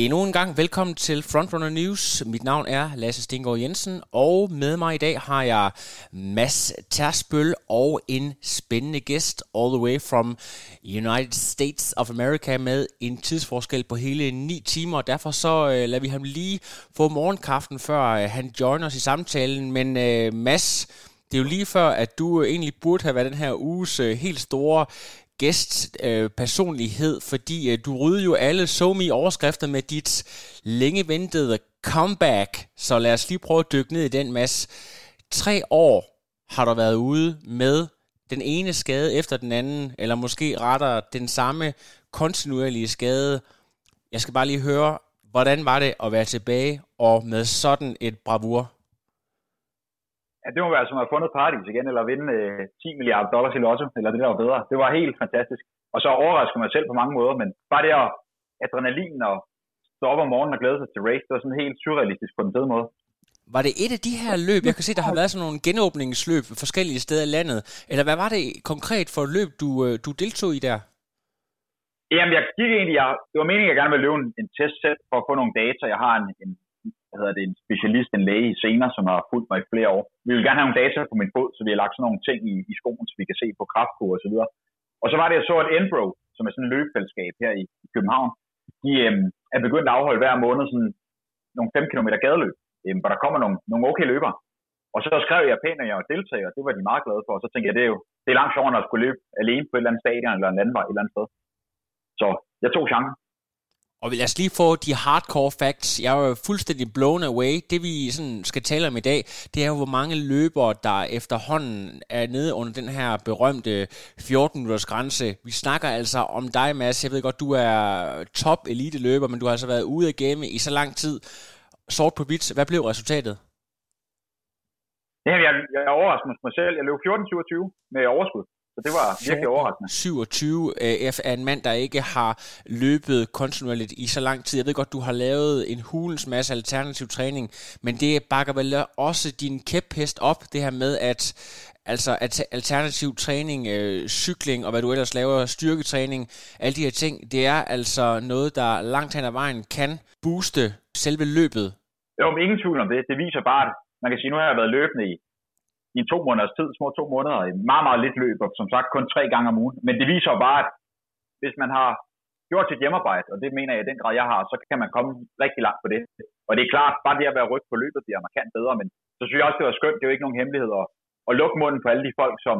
Endnu en gang velkommen til Frontrunner News. Mit navn er Lasse Stengård Jensen, og med mig i dag har jeg Mads Tersbøl og en spændende gæst all the way from United States of America med en tidsforskel på hele 9 timer. Derfor så øh, lader vi ham lige få morgenkaften, før øh, han joiner os i samtalen. Men øh, Mads, det er jo lige før, at du egentlig burde have været den her uges øh, helt store gæstpersonlighed, øh, fordi øh, du rydde jo alle somi overskrifter med dit længe ventede comeback. Så lad os lige prøve at dykke ned i den masse. Tre år har du været ude med den ene skade efter den anden, eller måske rettere den samme kontinuerlige skade. Jeg skal bare lige høre, hvordan var det at være tilbage og med sådan et bravur? Ja, det må være som at have fundet paradis igen, eller vinde øh, 10 milliarder dollars i lotto, eller det der var bedre. Det var helt fantastisk. Og så overrasker mig selv på mange måder, men bare det at adrenalin og stå op om morgenen og glæde sig til race, det var sådan helt surrealistisk på den fede måde. Var det et af de her løb, jeg kan se, der har været sådan nogle genåbningsløb forskellige steder i landet, eller hvad var det konkret for et løb, du, øh, du deltog i der? Jamen, jeg gik egentlig, jeg, det var meningen, at jeg gerne ville løbe en, en testsæt for at få nogle data. Jeg har en, en hvad hedder det, en specialist, en læge i sener, som har fulgt mig i flere år. Vi vil gerne have nogle data på min fod, så vi har lagt sådan nogle ting i, i skoen, så vi kan se på kraftkur og så videre. Og så var det, jeg så, at Enbro, som er sådan et løbefællesskab her i, i København, de øhm, er begyndt at afholde hver måned sådan nogle 5 km gadeløb, øhm, hvor der kommer nogle, nogle okay løbere. Og så skrev jeg pænt, at jeg var deltager, og det var de meget glade for. Og så tænkte jeg, det er jo det er langt sjovere, at skulle løbe alene på et eller andet stadion eller en landvej et eller andet sted. Så jeg tog chancen. Og lad os lige få de hardcore facts. Jeg er jo fuldstændig blown away. Det vi sådan skal tale om i dag, det er jo, hvor mange løbere, der efterhånden er nede under den her berømte 14-minutters grænse. Vi snakker altså om dig, Mads. Jeg ved godt, du er top elite løber, men du har altså været ude af game i så lang tid. Sort på bits. Hvad blev resultatet? Jamen, jeg, jeg overraskede mig selv. Jeg løb 14-27 med overskud. Så det var virkelig overraskende. 27 F er en mand, der ikke har løbet kontinuerligt i så lang tid. Jeg ved godt, du har lavet en hulens masse alternativ træning, men det bakker vel også din kæphest op, det her med, at altså at alternativ træning, øh, cykling og hvad du ellers laver, styrketræning, alle de her ting, det er altså noget, der langt hen ad vejen kan booste selve løbet. Jo, men ingen tvivl om det. Det viser bare, at man kan sige, nu har jeg været løbende i i to måneders tid, små to måneder, meget, meget lidt løb, og som sagt kun tre gange om ugen. Men det viser jo bare, at hvis man har gjort sit hjemmearbejde, og det mener jeg i den grad, jeg har, så kan man komme rigtig langt på det. Og det er klart, bare det at være rygt på løbet bliver markant bedre, men så synes jeg også, det var skønt, det er jo ikke nogen hemmelighed at, at lukke munden på alle de folk, som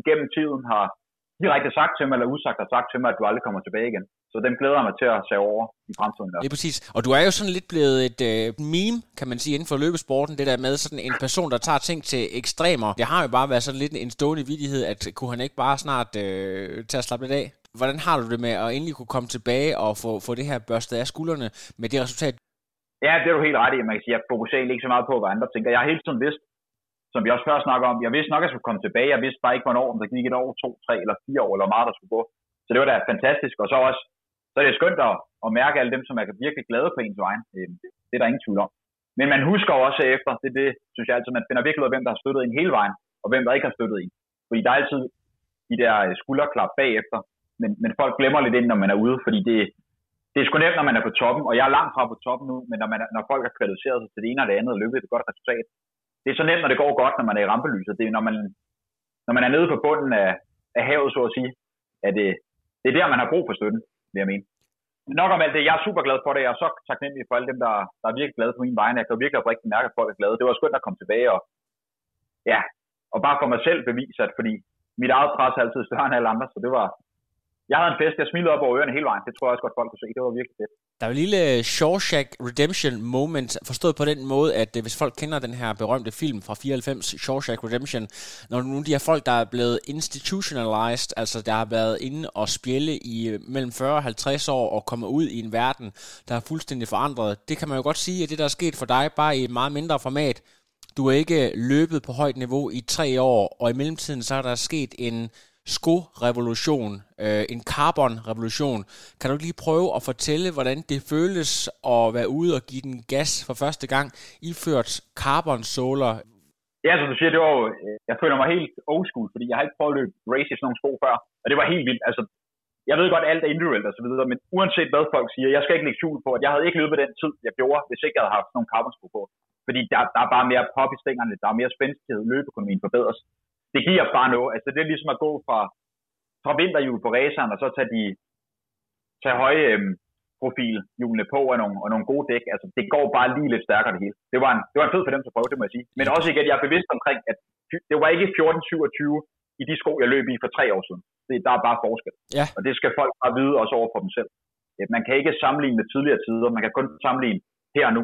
igennem tiden har direkte sagt til mig, eller usagt har sagt til mig, at du aldrig kommer tilbage igen. Så den glæder mig til at se over i fremtiden. Det er præcis. Og du er jo sådan lidt blevet et øh, meme, kan man sige, inden for løbesporten. Det der med sådan en person, der tager ting til ekstremer. Det har jo bare været sådan lidt en stående vidighed, at kunne han ikke bare snart øh, tage at slappe lidt af? Hvordan har du det med at endelig kunne komme tilbage og få, få det her børstet af skuldrene med det resultat? Ja, det er du helt ret i. Man kan sige, jeg fokuserer ikke så meget på, hvad andre tænker. Jeg har hele tiden vidst, som vi også før snakker om, jeg vidste nok, at jeg skulle komme tilbage. Jeg vidste bare ikke, hvornår, om der gik et år, to, tre eller fire år, eller meget der skulle gå. Så det var da fantastisk. Og så også, så er det skønt at, at mærke alle dem, som er virkelig glade på ens vegne. Øhm, det er der ingen tvivl om. Men man husker også efter, det, det synes jeg altid, man finder virkelig ud af, hvem der har støttet en hele vejen, og hvem der ikke har støttet en. Fordi der er altid de der øh, skulderklap bagefter, men, men folk glemmer lidt ind, når man er ude, fordi det, det er sgu nemt, når man er på toppen, og jeg er langt fra på toppen nu, men når, man, når folk har kvalificeret sig til det ene og det andet og løbet et godt resultat, det er så nemt, når det går godt, når man er i rampelyset. Det er, når man, når man er nede på bunden af, af havet, så at sige, at det, det er der, man har brug for støtten, vil jeg mene. Nok om alt det, jeg er super glad for det. Jeg er så taknemmelig for alle dem, der, der er virkelig glade på min vegne. Jeg kan virkelig oprigtigt mærke, at folk er glade. Det var skønt at komme tilbage og, ja, og bare for mig selv bevise, at fordi mit eget pres er altid større end alle andre, så det var, jeg havde en fest, jeg smilede op over ørerne hele vejen. Det tror jeg også godt, folk kunne se. Det var virkelig fedt. Der er jo en lille øh, Shawshank Redemption moment, forstået på den måde, at øh, hvis folk kender den her berømte film fra 94, Shawshank Redemption, når nogle af de her folk, der er blevet institutionalized, altså der har været inde og spille i øh, mellem 40 og 50 år og kommer ud i en verden, der er fuldstændig forandret, det kan man jo godt sige, at det der er sket for dig, bare i et meget mindre format. Du har ikke løbet på højt niveau i tre år, og i mellemtiden så er der sket en sko-revolution, øh, en carbon-revolution. Kan du lige prøve at fortælle, hvordan det føles at være ude og give den gas for første gang, iført carbon-såler? Ja, som du siger, det var jo, øh, jeg føler mig helt old school, fordi jeg har ikke prøvet at løbe race i sådan nogle sko før, og det var helt vildt. Altså, jeg ved godt, alt er individuelt og så videre, men uanset hvad folk siger, jeg skal ikke lægge skjul på, at jeg havde ikke løbet den tid, jeg gjorde, hvis ikke jeg havde haft nogle carbonsko på. Fordi der, der er bare mere pop i stængerne, der er mere spændstighed, løbeøkonomien forbedres. Det giver bare noget. Altså det er ligesom at gå fra, fra vinterhjul på raceren, og så tage de tage høje øhm, profilhjulene på og nogle, og nogle gode dæk. Altså, det går bare lige lidt stærkere det hele. Det var en, det var en fed for dem at prøve, det må jeg sige. Men også igen, jeg er bevidst omkring, at det var ikke 14-27 i de sko, jeg løb i for tre år siden. Det, der er bare forskel. Ja. Og det skal folk bare vide også over for dem selv. Man kan ikke sammenligne med tidligere tider, man kan kun sammenligne her og nu.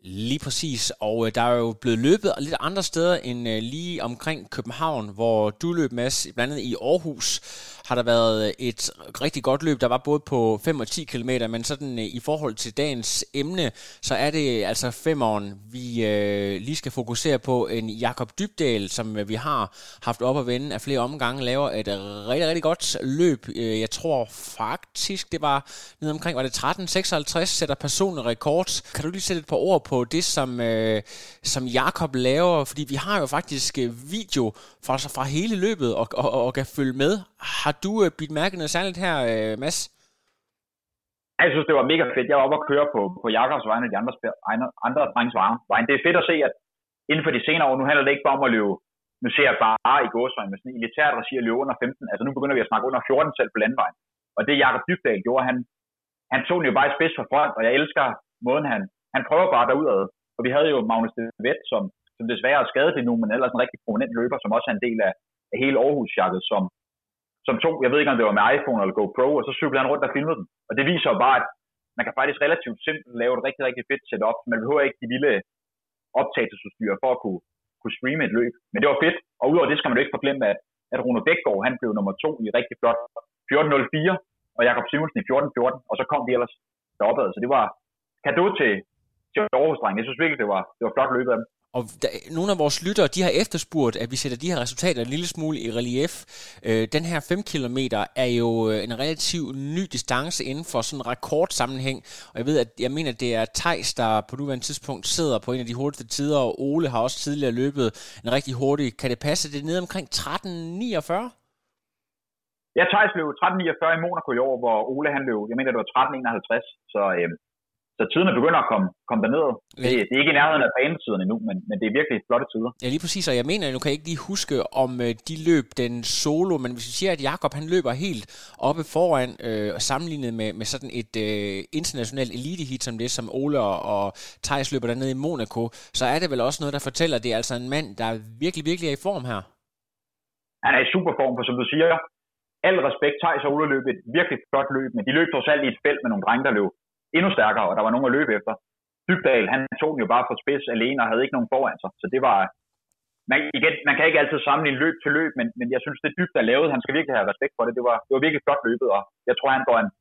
Lige præcis, og øh, der er jo blevet løbet lidt andre steder end øh, lige omkring København, hvor du løb, Mads, blandt andet i Aarhus har der været øh, et rigtig godt løb. Der var både på 5 og 10 km, men sådan øh, i forhold til dagens emne, så er det altså femeren, vi øh, lige skal fokusere på. En Jakob Dybdal, som øh, vi har haft op at vende af flere omgange, laver et rigtig, rigtig godt løb. Jeg tror faktisk, det var ned omkring, var det 13.56, sætter personlig rekord. Kan du lige sætte et par ord på det, som, øh, som Jakob laver, fordi vi har jo faktisk video fra, fra hele løbet og, og, og kan følge med. Har du øh, bidt mærke noget særligt her, øh, Mads? Jeg synes, det var mega fedt. Jeg var oppe og køre på, på Jakobs vegne og de andre, andre, drengs vegne. Det er fedt at se, at inden for de senere år, nu handler det ikke bare om at løbe, nu ser jeg bare i gåsvejen, med sådan en elitært regi at løbe under 15. Altså nu begynder vi at snakke under 14 selv på landvejen. Og det Jakob Dybdal gjorde, han, han tog den jo bare i spids for front, og jeg elsker måden, han, han prøver bare derudad. Og vi havde jo Magnus Devet, som, som desværre er skadet nu, men ellers en rigtig prominent løber, som også er en del af, af hele aarhus som, som tog, jeg ved ikke om det var med iPhone eller GoPro, og så cyklede han rundt og filmede den. Og det viser jo bare, at man kan faktisk relativt simpelt lave et rigtig, rigtig fedt setup. Man behøver ikke de lille optagelsesudstyr for at kunne, kunne streame et løb. Men det var fedt, og udover det skal man jo ikke forglemme, at, at Rune Bækgaard, han blev nummer to i rigtig flot 14.04, og Jakob Simonsen i 14.14, og så kom de ellers deroppe. Så det var kado til, til Aarhus Jeg synes virkelig, det var, det var flot løbet af dem. Og der, nogle af vores lyttere, de har efterspurgt, at vi sætter de her resultater en lille smule i relief. Øh, den her 5 km er jo øh, en relativt ny distance inden for sådan en rekordsammenhæng. Og jeg ved, at jeg mener, at det er Tejs, der på nuværende tidspunkt sidder på en af de hurtigste tider, og Ole har også tidligere løbet en rigtig hurtig. Kan det passe, det er nede omkring 13.49? Ja, Thijs blev 13.49 i Monaco i år, hvor Ole han løb, jeg mener, det var 13.51. Så øh, så tiderne begynder at komme, komme derned. Ja. Det, det er ikke i nærheden af banetiden endnu, men, men det er virkelig flotte tider. Ja, lige præcis, og jeg mener, nu kan jeg ikke lige huske, om øh, de løb den solo, men hvis vi siger, at Jakob han løber helt oppe foran, øh, sammenlignet med, med sådan et øh, internationalt elite-hit som det, som Ole og, og Thijs løber dernede i Monaco, så er det vel også noget, der fortæller, at det er altså en mand, der virkelig, virkelig er i form her. Han er i super form, for som du siger, al respekt, Thijs og Ole løb et virkelig flot løb, men de løb trods alt i et felt med nogle drenge, der løb endnu stærkere, og der var nogen at løbe efter. Dybdal, han tog den jo bare på spids alene og havde ikke nogen foran sig. Så det var, man, igen, man kan ikke altid sammenligne løb til løb, men, men jeg synes, det Dybdal lavede, han skal virkelig have respekt for det. Det var, det var virkelig flot løbet, og jeg tror, han går en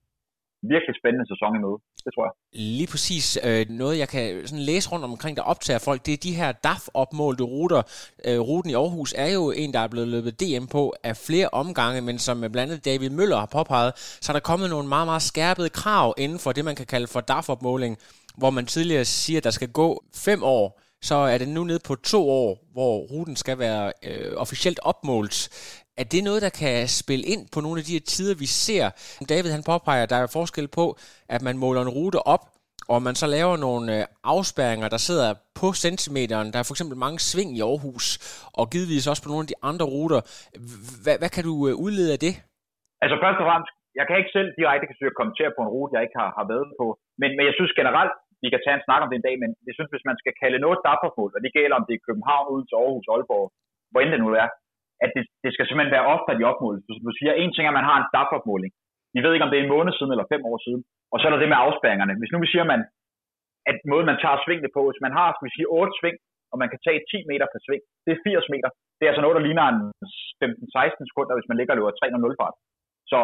virkelig spændende sæson i møde. Det tror jeg. Lige præcis. Øh, noget, jeg kan sådan læse rundt omkring, der optager folk, det er de her DAF-opmålte ruter. Øh, ruten i Aarhus er jo en, der er blevet løbet DM på af flere omgange, men som blandt andet David Møller har påpeget, så er der kommet nogle meget, meget skærpede krav inden for det, man kan kalde for DAF-opmåling, hvor man tidligere siger, at der skal gå fem år så er det nu nede på to år, hvor ruten skal være øh, officielt opmålt. Er det noget, der kan spille ind på nogle af de her tider, vi ser? David han påpeger, at der er forskel på, at man måler en rute op, og man så laver nogle øh, afspærringer, der sidder på centimeteren. Der er for eksempel mange sving i Aarhus, og givetvis også på nogle af de andre ruter. Hvad, hvad kan du øh, udlede af det? Altså først og fremmest, jeg kan ikke selv direkte forsøge at kommentere på en rute, jeg ikke har, har været på. Men, men jeg synes generelt, vi kan tage en snak om det en dag, men jeg synes, hvis man skal kalde noget dappermål, og det gælder om det er København, Odense, til Aarhus, Aalborg, hvor end det nu er, at det, det skal simpelthen være ofte, at de opmåles. Så du siger, en ting er, at man har en DAF-opmåling. Vi ved ikke, om det er en måned siden eller fem år siden. Og så er der det med afspæringerne. Hvis nu vi siger, man, at måden, man tager svingene på, hvis man har, skal vi sige, otte sving, og man kan tage 10 meter per sving, det er 80 meter. Det er altså noget, der ligner en 15-16 sekunder, hvis man ligger og løber 3-0 fart. Så,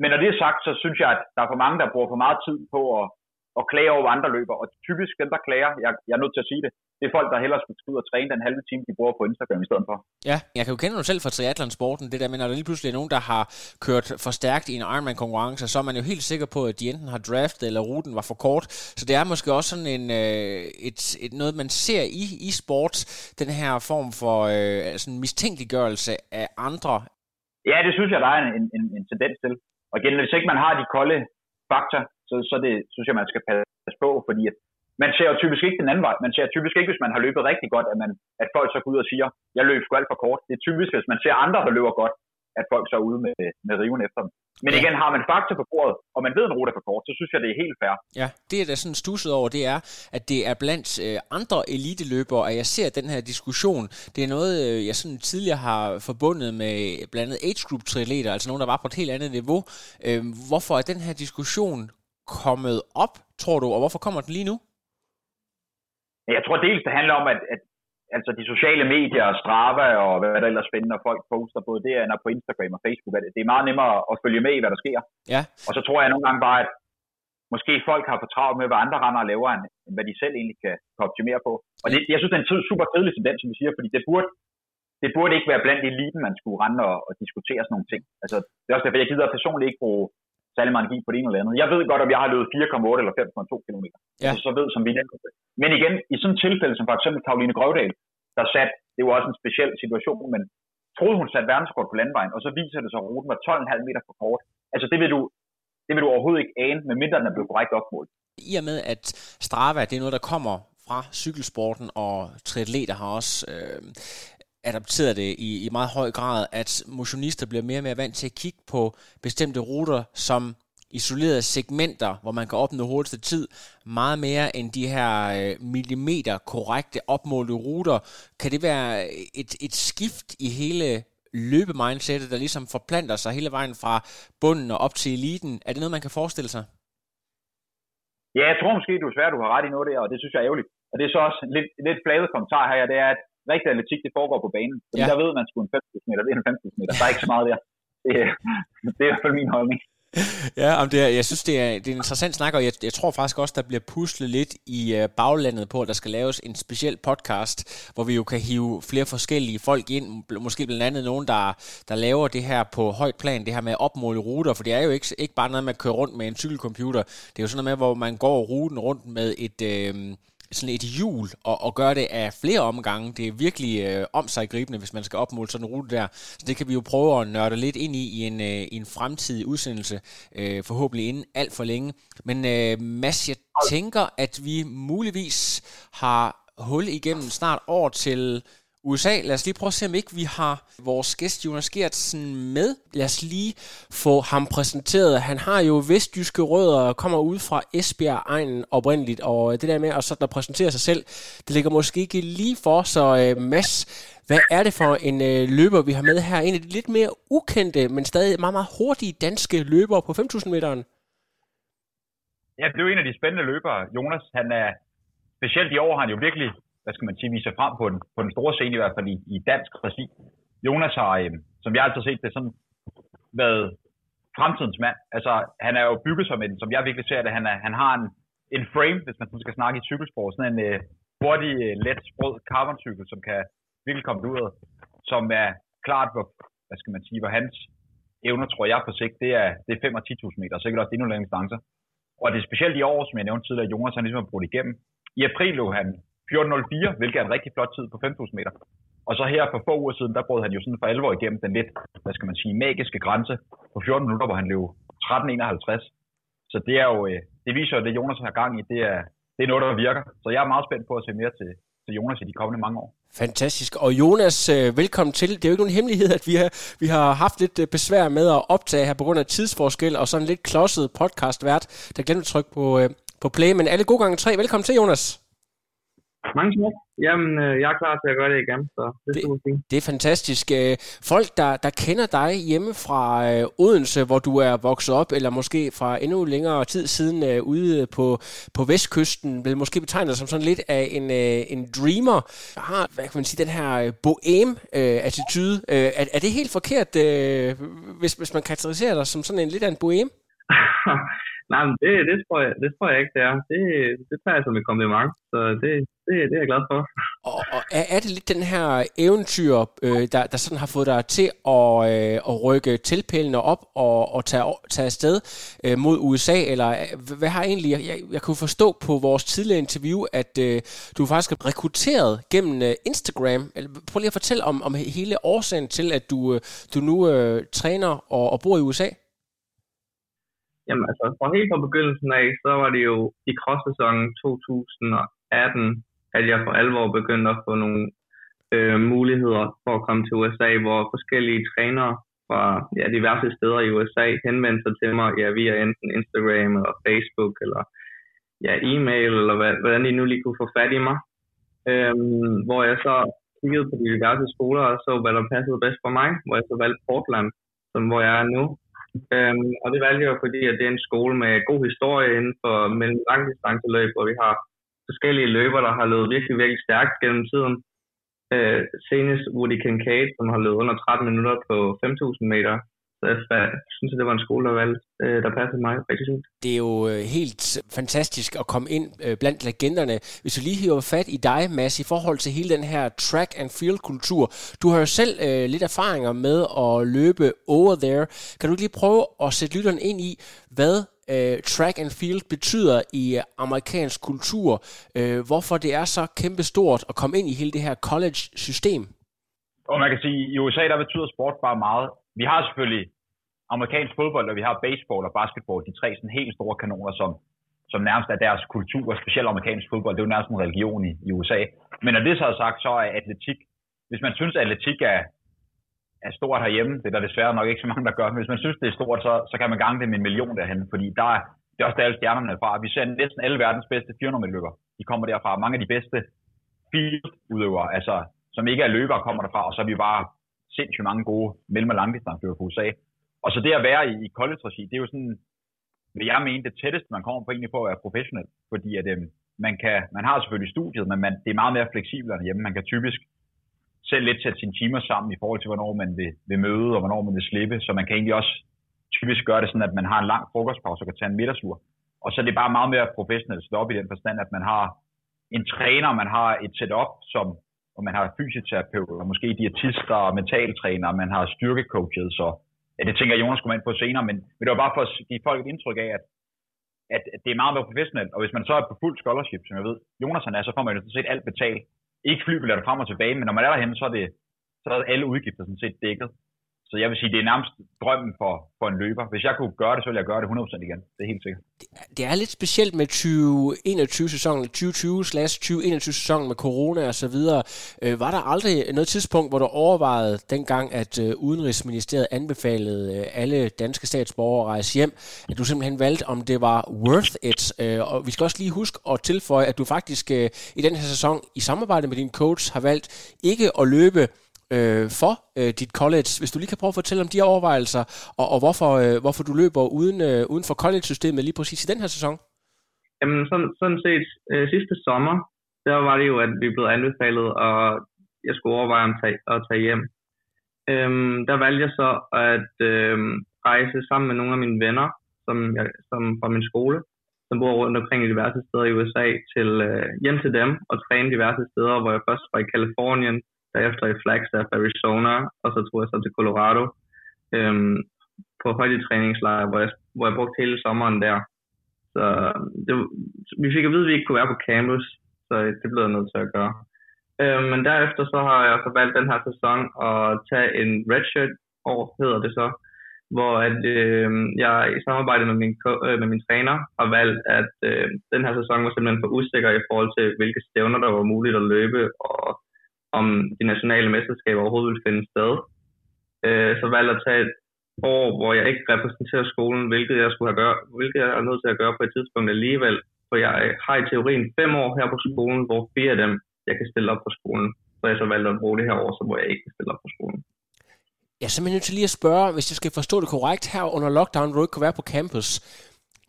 men når det er sagt, så synes jeg, at der er for mange, der bruger for meget tid på at, at klage over andre løber. Og typisk dem, der klager, jeg, jeg er nødt til at sige det, det er folk, der hellere skulle ud og træne den halve time, de bruger på Instagram i stedet for. Ja, jeg kan jo kende dig selv fra triathlon-sporten, det der med, når der lige pludselig er nogen, der har kørt for stærkt i en Ironman-konkurrence, så er man jo helt sikker på, at de enten har draftet, eller ruten var for kort. Så det er måske også sådan en, øh, et, et, noget, man ser i, i sport, den her form for øh, sådan mistænkeliggørelse af andre Ja, det synes jeg, der er en, en, en tendens til. Og igen, hvis ikke man har de kolde fakta, så, så det, synes jeg, man skal passe på, fordi at man ser jo typisk ikke den anden vej. Man ser typisk ikke, hvis man har løbet rigtig godt, at, man, at folk så går ud og siger, jeg løb sgu alt for kort. Det er typisk, hvis man ser andre, der løber godt, at folk så er ude med, med riven efter dem. Men igen, har man fakta på bordet, og man ved, en rute er for kort, så synes jeg, det er helt fair. Ja, det er da sådan stusset over, det er, at det er blandt øh, andre eliteløbere, at jeg ser den her diskussion. Det er noget, øh, jeg sådan tidligere har forbundet med blandt andet age group triatleter, altså nogen, der var på et helt andet niveau. Øh, hvorfor er den her diskussion kommet op, tror du, og hvorfor kommer den lige nu? Jeg tror dels, det handler om, at, at altså de sociale medier, Strava og hvad der ellers spændende, når folk poster både det og på Instagram og Facebook. At det er meget nemmere at følge med i, hvad der sker. Ja. Og så tror jeg nogle gange bare, at måske folk har for travlt med, hvad andre render og laver, end hvad de selv egentlig kan, kan optimere på. Og det, jeg synes, det er en super kedelig tendens, som vi siger, fordi det burde, det burde ikke være blandt eliten, man skulle rende og, og diskutere sådan nogle ting. Altså, det er også derfor, jeg gider personligt ikke bruge særlig meget energi på det ene eller andet. Jeg ved godt, om jeg har løbet 4,8 eller 5,2 km. Ja. Altså, så ved som vi Men igen, i sådan et tilfælde som for eksempel Karoline Grøvdal, der sat, det var også en speciel situation, men troede hun satte verdenskort på landvejen, og så viser det sig, at ruten var 12,5 meter for kort. Altså det vil du, det vil du overhovedet ikke ane, medmindre den er blevet korrekt opmålt. I og med, at Strava, det er noget, der kommer fra cykelsporten, og triatleter har også øh, adapteret det i, i meget høj grad, at motionister bliver mere og mere vant til at kigge på bestemte ruter, som isolerede segmenter, hvor man kan opnå hurtigste tid, meget mere end de her øh, millimeter korrekte opmålte ruter. Kan det være et, et skift i hele løbemindsetet, der ligesom forplanter sig hele vejen fra bunden og op til eliten? Er det noget, man kan forestille sig? Ja, jeg tror måske, du er svært, du har ret i noget der, og det synes jeg er ærgerligt. Og det er så også en lidt, lidt flade kommentar her, det er, at rigtig atletik, det foregår på banen. Fordi ja. der ved man sgu en 50 meter, det er en 50 meter. Der er ikke så meget der. Det, det er i hvert fald min holdning ja, om det er, jeg synes, det er, det er en interessant snak, og jeg, jeg tror faktisk også, der bliver puslet lidt i uh, baglandet på, at der skal laves en speciel podcast, hvor vi jo kan hive flere forskellige folk ind, måske blandt andet nogen, der, der laver det her på højt plan, det her med at opmåle ruter, for det er jo ikke, ikke bare noget med at køre rundt med en cykelcomputer, det er jo sådan noget med, hvor man går ruten rundt med et... Øh, sådan et hjul og, og gøre det af flere omgange. Det er virkelig øh, om sig gribende, hvis man skal opmåle sådan en rute der. Så det kan vi jo prøve at nørde lidt ind i i en, øh, i en fremtidig udsendelse, øh, forhåbentlig inden alt for længe. Men øh, Mads, jeg tænker, at vi muligvis har hul igennem snart år til USA. Lad os lige prøve at se, om ikke vi har vores gæst Jonas Gertsen med. Lad os lige få ham præsenteret. Han har jo vestjyske rødder og kommer ud fra Esbjerg egnen oprindeligt, og øh, det der med at sådan at præsentere sig selv, det ligger måske ikke lige for, så øh, Mads, hvad er det for en øh, løber, vi har med her? En af de lidt mere ukendte, men stadig meget, meget hurtige danske løbere på 5.000 meteren. Ja, det er jo en af de spændende løbere. Jonas, han er specielt i år har han jo virkelig hvad skal man sige, viser frem på den, på den store scene, i hvert fald i, i dansk regi. Jonas har, øh, som jeg altid har set det, sådan været fremtidens mand. Altså, han er jo bygget som en, som jeg virkelig ser det, han, er, han har en, en frame, hvis man skal snakke i cykelsport, sådan en øh, hurtig, øh, let, sprød carboncykel, som kan virkelig komme ud af, som er klart, hvor, hvad skal man sige, hvor hans evner, tror jeg på sigt, det er, det er 5 og 10.000 meter, sikkert også endnu længere distancer. Og det er specielt i år, som jeg nævnte tidligere, Jonas han ligesom har brugt igennem. I april lå han 14.04, hvilket er en rigtig flot tid på 5.000 meter. Og så her for få uger siden, der brød han jo sådan for alvor igennem den lidt, hvad skal man sige, magiske grænse på 14 minutter, hvor han løb 13.51. Så det er jo, øh, det viser jo, at det Jonas har gang i, det er, det er noget, der virker. Så jeg er meget spændt på at se mere til, til Jonas i de kommende mange år. Fantastisk. Og Jonas, øh, velkommen til. Det er jo ikke nogen hemmelighed, at vi har, vi har haft lidt øh, besvær med at optage her på grund af tidsforskel og sådan lidt klodset podcastvært, der glemte at trykke på, på play. Men alle gode gange tre. Velkommen til, Jonas. Mange tak. Jamen, øh, jeg er klar til at gøre det igen, så det, det er fint. Det er fantastisk. Øh, folk, der, der kender dig hjemme fra øh, Odense, hvor du er vokset op, eller måske fra endnu længere tid siden ude på, på vestkysten, vil måske betegne dig som sådan lidt af en, en dreamer. Har, hvad kan man sige, den her bohem-attitude. er, er det helt forkert, hvis, hvis man karakteriserer dig som sådan en lidt af en bohem? Nej, men det, det, tror jeg, det tror jeg ikke, det er. Det, det tager jeg som et kompliment, så det, det, det er jeg glad for. Og, og er, er det lidt den her eventyr, øh, der, der sådan har fået dig til at, øh, at rykke tilpælene op og, og tage, tage afsted øh, mod USA? Eller øh, hvad har egentlig... Jeg, jeg kunne forstå på vores tidligere interview, at øh, du faktisk er rekrutteret gennem øh, Instagram. Prøv lige at fortælle om, om hele årsagen til, at du, øh, du nu øh, træner og, og bor i USA. Jamen altså, fra helt fra begyndelsen af, så var det jo i cross-sæsonen 2018, at jeg for alvor begyndte at få nogle øh, muligheder for at komme til USA, hvor forskellige trænere fra ja, diverse steder i USA henvendte sig til mig ja, via enten Instagram eller Facebook eller ja, e-mail, eller hvad, hvordan de nu lige kunne få fat i mig. Øhm, hvor jeg så kiggede på de diverse skoler og så, hvad der passede bedst for mig, hvor jeg så valgte Portland, som hvor jeg er nu. Øhm, og det valgte jeg jo, fordi at det er en skole med god historie inden for mellem langdistanceløb, hvor vi har forskellige løber, der har løbet virkelig, virkelig stærkt gennem tiden. Øh, senest Woody Kincaid, som har løbet under 13 minutter på 5.000 meter. Så jeg synes, at det var en skole, der, valgte, øh, der passede mig rigtig fint. Det er jo øh, helt fantastisk at komme ind øh, blandt legenderne. Hvis du lige hiver fat i dig, Mads, i forhold til hele den her track and field kultur. Du har jo selv øh, lidt erfaringer med at løbe over there. Kan du lige prøve at sætte lytteren ind i, hvad øh, track and field betyder i amerikansk kultur? Øh, hvorfor det er så kæmpestort at komme ind i hele det her college-system? Og man kan sige, at i USA der betyder sport bare meget vi har selvfølgelig amerikansk fodbold, og vi har baseball og basketball, de tre sådan helt store kanoner, som, som nærmest er deres kultur, og specielt amerikansk fodbold, det er jo nærmest en religion i, i USA. Men når det så er sagt, så er atletik, hvis man synes, at atletik er, er stort herhjemme, det er der desværre nok ikke så mange, der gør, men hvis man synes, det er stort, så, så kan man gange det med en million derhen, fordi der er, det er også der alle stjernerne fra. Vi ser næsten alle verdens bedste 400 løber. De kommer derfra. Mange af de bedste field-udøvere, altså, som ikke er løbere, kommer derfra, og så er vi bare sindssygt mange gode mellem- og langdistanceløbere på USA. Og så det at være i, i college-regi, det er jo sådan, vil jeg mene, det tætteste, man kommer på egentlig på at være professionel. Fordi at, øh, man, kan, man har selvfølgelig studiet, men man, det er meget mere fleksibelt end hjemme. Man kan typisk selv lidt sætte sine timer sammen i forhold til, hvornår man vil, vil møde, og hvornår man vil slippe. Så man kan egentlig også typisk gøre det sådan, at man har en lang frokostpause og kan tage en middagslur. Og så er det bare meget mere professionelt op i den forstand, at man har en træner, man har et setup, som og man har fysioterapeuter, måske diætister og mentaltrænere, man har styrkecoaches, så ja, det tænker Jonas kommer ind på senere, men, men det var bare for at give folk et indtryk af, at, at, det er meget mere professionelt, og hvis man så er på fuld scholarship, som jeg ved, Jonas han er, så får man jo sådan set alt betalt. Ikke flybilletter frem og tilbage, men når man er derhen, så er det så er alle udgifter sådan set dækket. Så jeg vil sige, det er nærmest drømmen for, for en løber. Hvis jeg kunne gøre det, så ville jeg gøre det 100% igen. Det er helt sikkert. Det er lidt specielt med 2021-sæsonen, 2020-2021-sæsonen med corona og så videre. Øh, var der aldrig noget tidspunkt, hvor du overvejede dengang, at øh, Udenrigsministeriet anbefalede øh, alle danske statsborgere at rejse hjem, at du simpelthen valgte, om det var worth it? Øh, og vi skal også lige huske at tilføje, at du faktisk øh, i den her sæson i samarbejde med din coach har valgt ikke at løbe øh, for øh, dit college. Hvis du lige kan prøve at fortælle om de overvejelser, og, og hvorfor, øh, hvorfor du løber uden, øh, uden for college-systemet lige præcis i den her sæson? Jamen sådan, sådan set øh, sidste sommer, der var det jo, at vi blev anbefalet, og jeg skulle overveje at tage, at tage hjem. Øhm, der valgte jeg så at øh, rejse sammen med nogle af mine venner, som, jeg, som fra min skole, som bor rundt omkring i diverse steder i USA, til øh, hjem til dem og træne diverse steder, hvor jeg først var i Kalifornien, derefter i Flagstaff, Arizona, og så tog jeg så til Colorado øhm, på højdetræningslejr, hvor jeg, hvor jeg brugte hele sommeren der. Så øhm, det, vi fik at vide, at vi ikke kunne være på campus, så det blev jeg nødt til at gøre. Øhm, men derefter så har jeg så valgt den her sæson at tage en redshirt år, hedder det så, hvor at, øh, jeg i samarbejde med min, øh, med min træner har valgt, at øh, den her sæson var simpelthen for usikker i forhold til, hvilke stævner der var muligt at løbe, og om de nationale mesterskaber overhovedet ville finde sted. Øh, så valgte jeg at tage et år, hvor jeg ikke repræsenterer skolen, hvilket jeg, skulle have gøre, hvilket jeg er nødt til at gøre på et tidspunkt alligevel. For jeg har i teorien fem år her på skolen, hvor fire af dem, jeg kan stille op på skolen. Så jeg så valgt at bruge det her år, så hvor jeg ikke kan stille op på skolen. Jeg er simpelthen nødt til lige at spørge, hvis jeg skal forstå det korrekt, her under lockdown, hvor du ikke kunne være på campus,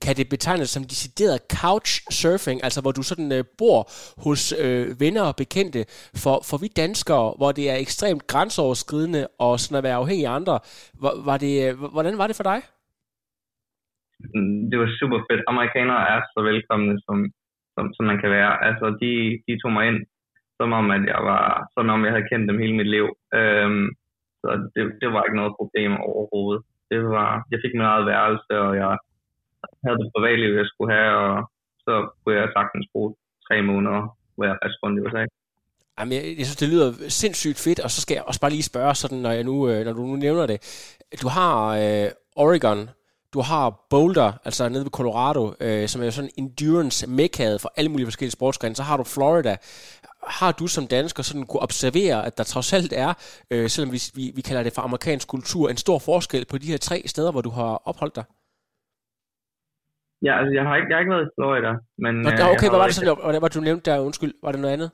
kan det betegnes som decideret couchsurfing, altså hvor du sådan øh, bor hos øh, venner og bekendte. For, for vi danskere, hvor det er ekstremt grænseoverskridende og sådan at være afhængig af andre, var, var det, øh, hvordan var det for dig? Mm, det var super fedt. Amerikanere er så velkomne, som, som, som man kan være. Altså, de, de tog mig ind, som om, at jeg var, som om jeg havde kendt dem hele mit liv. Øhm, så det, det var ikke noget problem overhovedet. Det var, jeg fik min eget værelse, og jeg havde det privatliv, jeg skulle have, og så kunne jeg sagtens bruge tre måneder, hvor jeg rejste rundt i USA. Jamen, jeg, jeg synes, det lyder sindssygt fedt, og så skal jeg også bare lige spørge, sådan, når, jeg nu, øh, når du nu nævner det. Du har øh, Oregon, du har Boulder, altså nede ved Colorado, øh, som er jo sådan endurance mekade for alle mulige forskellige sportsgrene. Så har du Florida. Har du som dansker sådan kunne observere, at der trods alt er, øh, selvom vi, vi, vi kalder det for amerikansk kultur, en stor forskel på de her tre steder, hvor du har opholdt dig? Ja, altså jeg har ikke, jeg har ikke været i Florida, men... Nå, øh, okay, hvad var det så, hvad var du nævnte der? Undskyld, var det noget andet?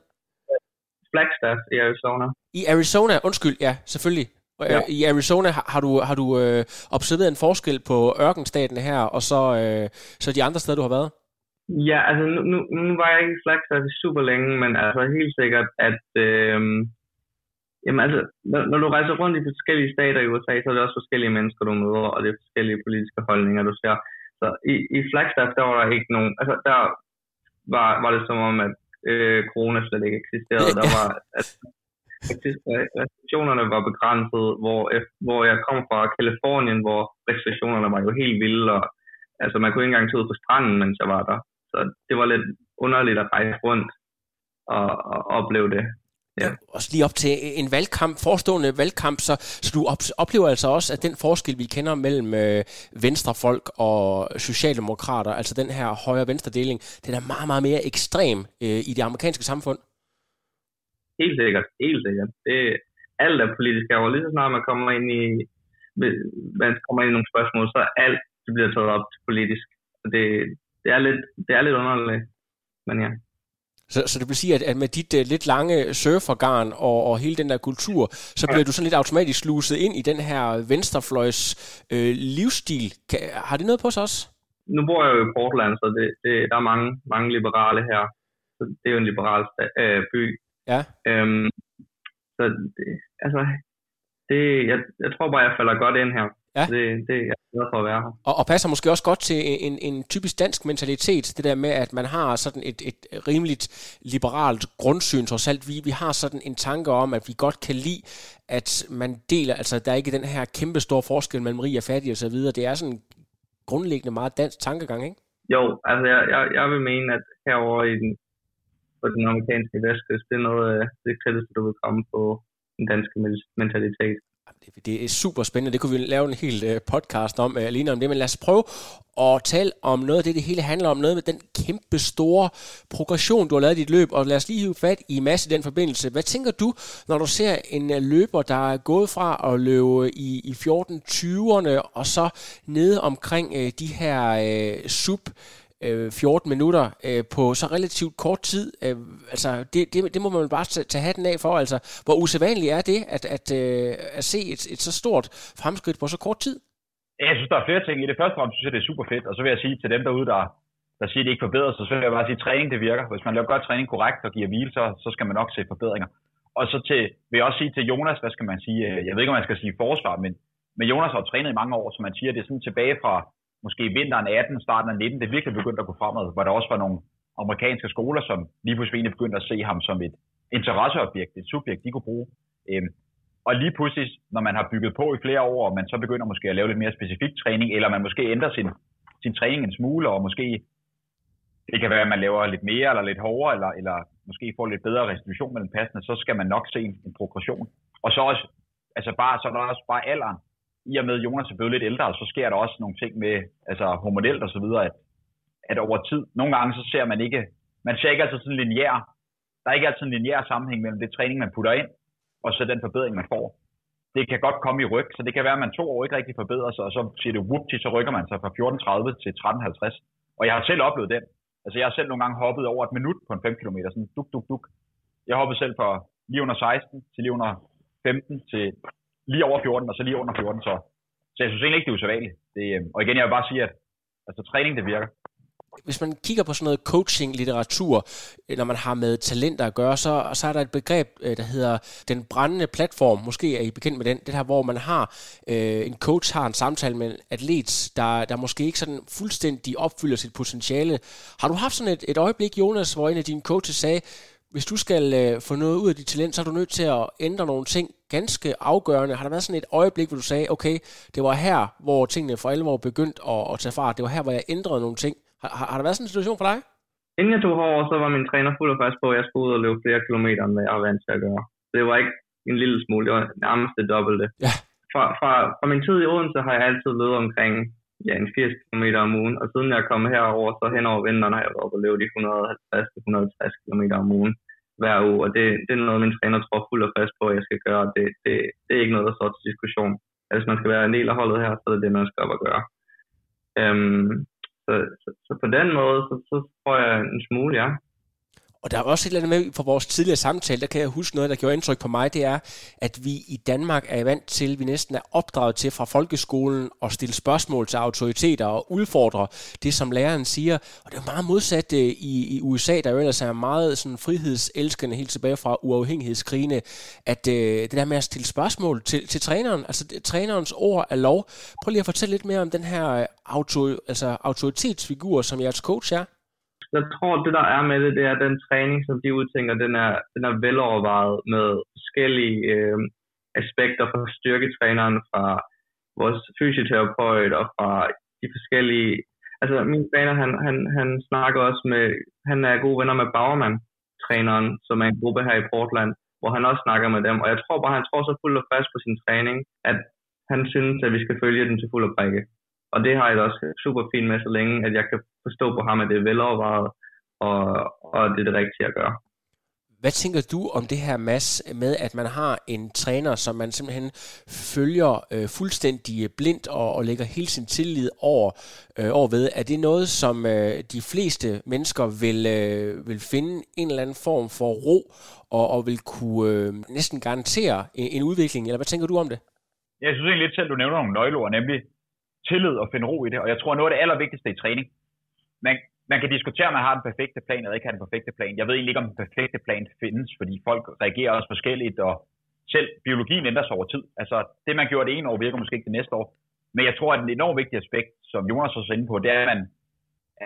Flagstaff i Arizona. I Arizona, undskyld, ja, selvfølgelig. Ja. I Arizona har, har du, har du øh, observeret en forskel på ørkenstaten her, og så, øh, så de andre steder, du har været? Ja, altså nu, nu, nu var jeg ikke i Flagstaff super længe, men altså helt sikkert, at øh, jamen altså, når, når du rejser rundt i forskellige stater i USA, så er det også forskellige mennesker, du møder, og det er forskellige politiske holdninger, du ser. Så i, i Flagstaff, der var der ikke nogen, altså der var, var det som om, at øh, corona slet ikke eksisterede. Der var, at, restriktionerne var begrænset, hvor, hvor jeg kom fra Kalifornien, hvor restriktionerne var jo helt vilde, og altså man kunne ikke engang tage ud på stranden, mens jeg var der. Så det var lidt underligt at rejse rundt og, og opleve det. Ja. Også lige op til en valgkamp, forestående valgkamp, så, så du oplever altså også, at den forskel, vi kender mellem øh, venstrefolk og socialdemokrater, altså den her højre-venstre deling, den er meget, meget mere ekstrem øh, i det amerikanske samfund. Helt sikkert, helt sikkert. Det, alt er politisk herovre. Lige så snart man kommer ind i, man kommer ind i nogle spørgsmål, så alt det bliver taget op politisk. Det, det, er lidt, det er lidt underligt, men ja. Så, så det vil sige, at, at med dit uh, lidt lange surfergarn og, og hele den der kultur, så bliver ja. du sådan lidt automatisk sluset ind i den her venstrefløjs øh, livsstil. Kan, har det noget på sig også? Nu bor jeg jo i Portland, så det, det, der er mange, mange liberale her. Så det er jo en liberal øh, by. Ja. Øhm, så det, altså, det, jeg, jeg tror bare, jeg falder godt ind her. Ja. Det, det jeg er glad for at være her. Og, og passer måske også godt til en, en typisk dansk mentalitet, det der med, at man har sådan et, et rimeligt liberalt grundsyn trods alt. Vi, vi har sådan en tanke om, at vi godt kan lide, at man deler, altså der er ikke den her kæmpe store forskel mellem rig og fattig og så videre. Det er sådan grundlæggende meget dansk tankegang, ikke? Jo, altså jeg, jeg, jeg vil mene, at herover i den, på den amerikanske vestkyst, det er noget af det kritiske, der vil komme på den danske mentalitet. Det er super spændende. Det kunne vi lave en hel øh, podcast om, øh, alene om det. Men lad os prøve at tale om noget af det, det hele handler om. Noget med den kæmpe store progression, du har lavet i dit løb. Og lad os lige hive fat i masse i den forbindelse. Hvad tænker du, når du ser en øh, løber, der er gået fra at løbe i, i 14-20'erne, og så nede omkring de her øh, sub Øh, 14 minutter øh, på så relativt kort tid. Øh, altså, det, det, det må man bare tage hatten af for. Altså, hvor usædvanligt er det at, at, øh, at se et, et så stort fremskridt på så kort tid? Jeg synes, der er flere ting i det. Første og synes jeg, det er super fedt. Og så vil jeg sige til dem derude, der, der siger, at det ikke forbedrer sig, så vil jeg bare sige, at træning det virker. Hvis man laver godt træning korrekt og giver hvile, så, så skal man nok se forbedringer. Og så til, vil jeg også sige til Jonas, hvad skal man sige, øh, jeg ved ikke, om man skal sige forsvar, men, men Jonas har trænet i mange år, så man siger, det er sådan tilbage fra måske vinteren 18, starten af 19, det virkelig begyndte at gå fremad, hvor der også var nogle amerikanske skoler, som lige pludselig begyndte at se ham som et interesseobjekt, et subjekt, de kunne bruge. Øhm, og lige pludselig, når man har bygget på i flere år, og man så begynder måske at lave lidt mere specifik træning, eller man måske ændrer sin, sin træning en smule, og måske det kan være, at man laver lidt mere eller lidt hårdere, eller, eller måske får lidt bedre restitution mellem passene, så skal man nok se en, en progression. Og så også, altså bare, så er der også bare alderen i og med, at Jonas er blevet lidt ældre, så sker der også nogle ting med, altså hormonelt og så videre, at, at over tid, nogle gange så ser man ikke, man ser ikke altid sådan lineær, der er ikke altid en lineær sammenhæng mellem det træning, man putter ind, og så den forbedring, man får. Det kan godt komme i ryg, så det kan være, at man to år ikke rigtig forbedrer sig, og så siger det whoopty, så rykker man sig fra 14.30 til 13.50. Og jeg har selv oplevet den. Altså jeg har selv nogle gange hoppet over et minut på en 5 km, sådan duk, duk, duk. Jeg hoppede selv fra lige under 16 til lige under 15 til lige over 14, og så lige under 14, så, så jeg synes egentlig ikke, det er usædvanligt. Det, øh, og igen, jeg vil bare sige, at altså, træning, det virker. hvis man kigger på sådan noget coaching-litteratur, når man har med talenter at gøre, så, så er der et begreb, øh, der hedder den brændende platform. Måske er I bekendt med den. Det her, hvor man har øh, en coach har en samtale med en atlet, der, der måske ikke sådan fuldstændig opfylder sit potentiale. Har du haft sådan et, et øjeblik, Jonas, hvor en af dine coaches sagde, hvis du skal øh, få noget ud af dit talent, så er du nødt til at ændre nogle ting ganske afgørende. Har der været sådan et øjeblik, hvor du sagde, okay, det var her, hvor tingene for alvor begyndte at, at tage fart. Det var her, hvor jeg ændrede nogle ting. Har, har, har der været sådan en situation for dig? Inden jeg tog herover, så var min træner fuld og fast på, at jeg skulle ud og løbe flere kilometer, end jeg var vant til at gøre. Det var ikke en lille smule, det var nærmest det dobbelte. Ja. Fra, fra, fra min tid i Odense har jeg altid løbet omkring ja, en 80 km om ugen, og siden jeg kom herover, så hen over vinteren har jeg været oppe og løbet de 150-160 km om ugen hver uge, og det, det er noget, min træner tror fuld og fast på, at jeg skal gøre. Det, det, det er ikke noget, der står til diskussion. Altså, hvis man skal være en del af holdet her, så er det det, man skal op og gøre. Øhm, så, så, så, på den måde, så, så tror jeg en smule, ja. Og der er også et eller andet med fra vores tidligere samtale, der kan jeg huske noget, der gjorde indtryk på mig, det er, at vi i Danmark er vant til, vi næsten er opdraget til fra folkeskolen at stille spørgsmål til autoriteter og udfordre det, som læreren siger. Og det er meget modsat øh, i, i USA, der jo ellers er meget sådan frihedselskende helt tilbage fra uafhængighedskrigene, at øh, det der med at stille spørgsmål til, til træneren, altså det, trænerens ord er lov. Prøv lige at fortælle lidt mere om den her øh, auto, altså autoritetsfigur, som jeres coach er jeg tror, det der er med det, det er den træning, som de udtænker, den er, den er velovervejet med forskellige øh, aspekter fra styrketræneren, fra vores fysioterapeut og fra de forskellige... Altså, min træner, han, han, han snakker også med... Han er gode venner med Bauermann, træneren, som er en gruppe her i Portland, hvor han også snakker med dem. Og jeg tror bare, han tror så fuldt og fast på sin træning, at han synes, at vi skal følge den til fuld og prikke. Og det har jeg også super fint med, så længe at jeg kan forstå på ham, at det er velovervejet, og, og det er det rigtige at gøre. Hvad tænker du om det her, Mads, med at man har en træner, som man simpelthen følger øh, fuldstændig blindt og, og lægger hele sin tillid over, øh, over ved? Er det noget, som øh, de fleste mennesker vil, øh, vil finde en eller anden form for ro og, og vil kunne øh, næsten garantere en, en udvikling? Eller hvad tænker du om det? Jeg synes egentlig lidt selv, du nævner nogle nøgleord, nemlig tillid og finde ro i det. Og jeg tror, noget af det allervigtigste i træning, man, man kan diskutere, om man har den perfekte plan eller ikke har den perfekte plan. Jeg ved egentlig ikke, om den perfekte plan findes, fordi folk reagerer også forskelligt, og selv biologien ændrer sig over tid. Altså, det man gjorde det ene år, virker måske ikke det næste år. Men jeg tror, at en enormt vigtig aspekt, som Jonas også inde på, det er, at man,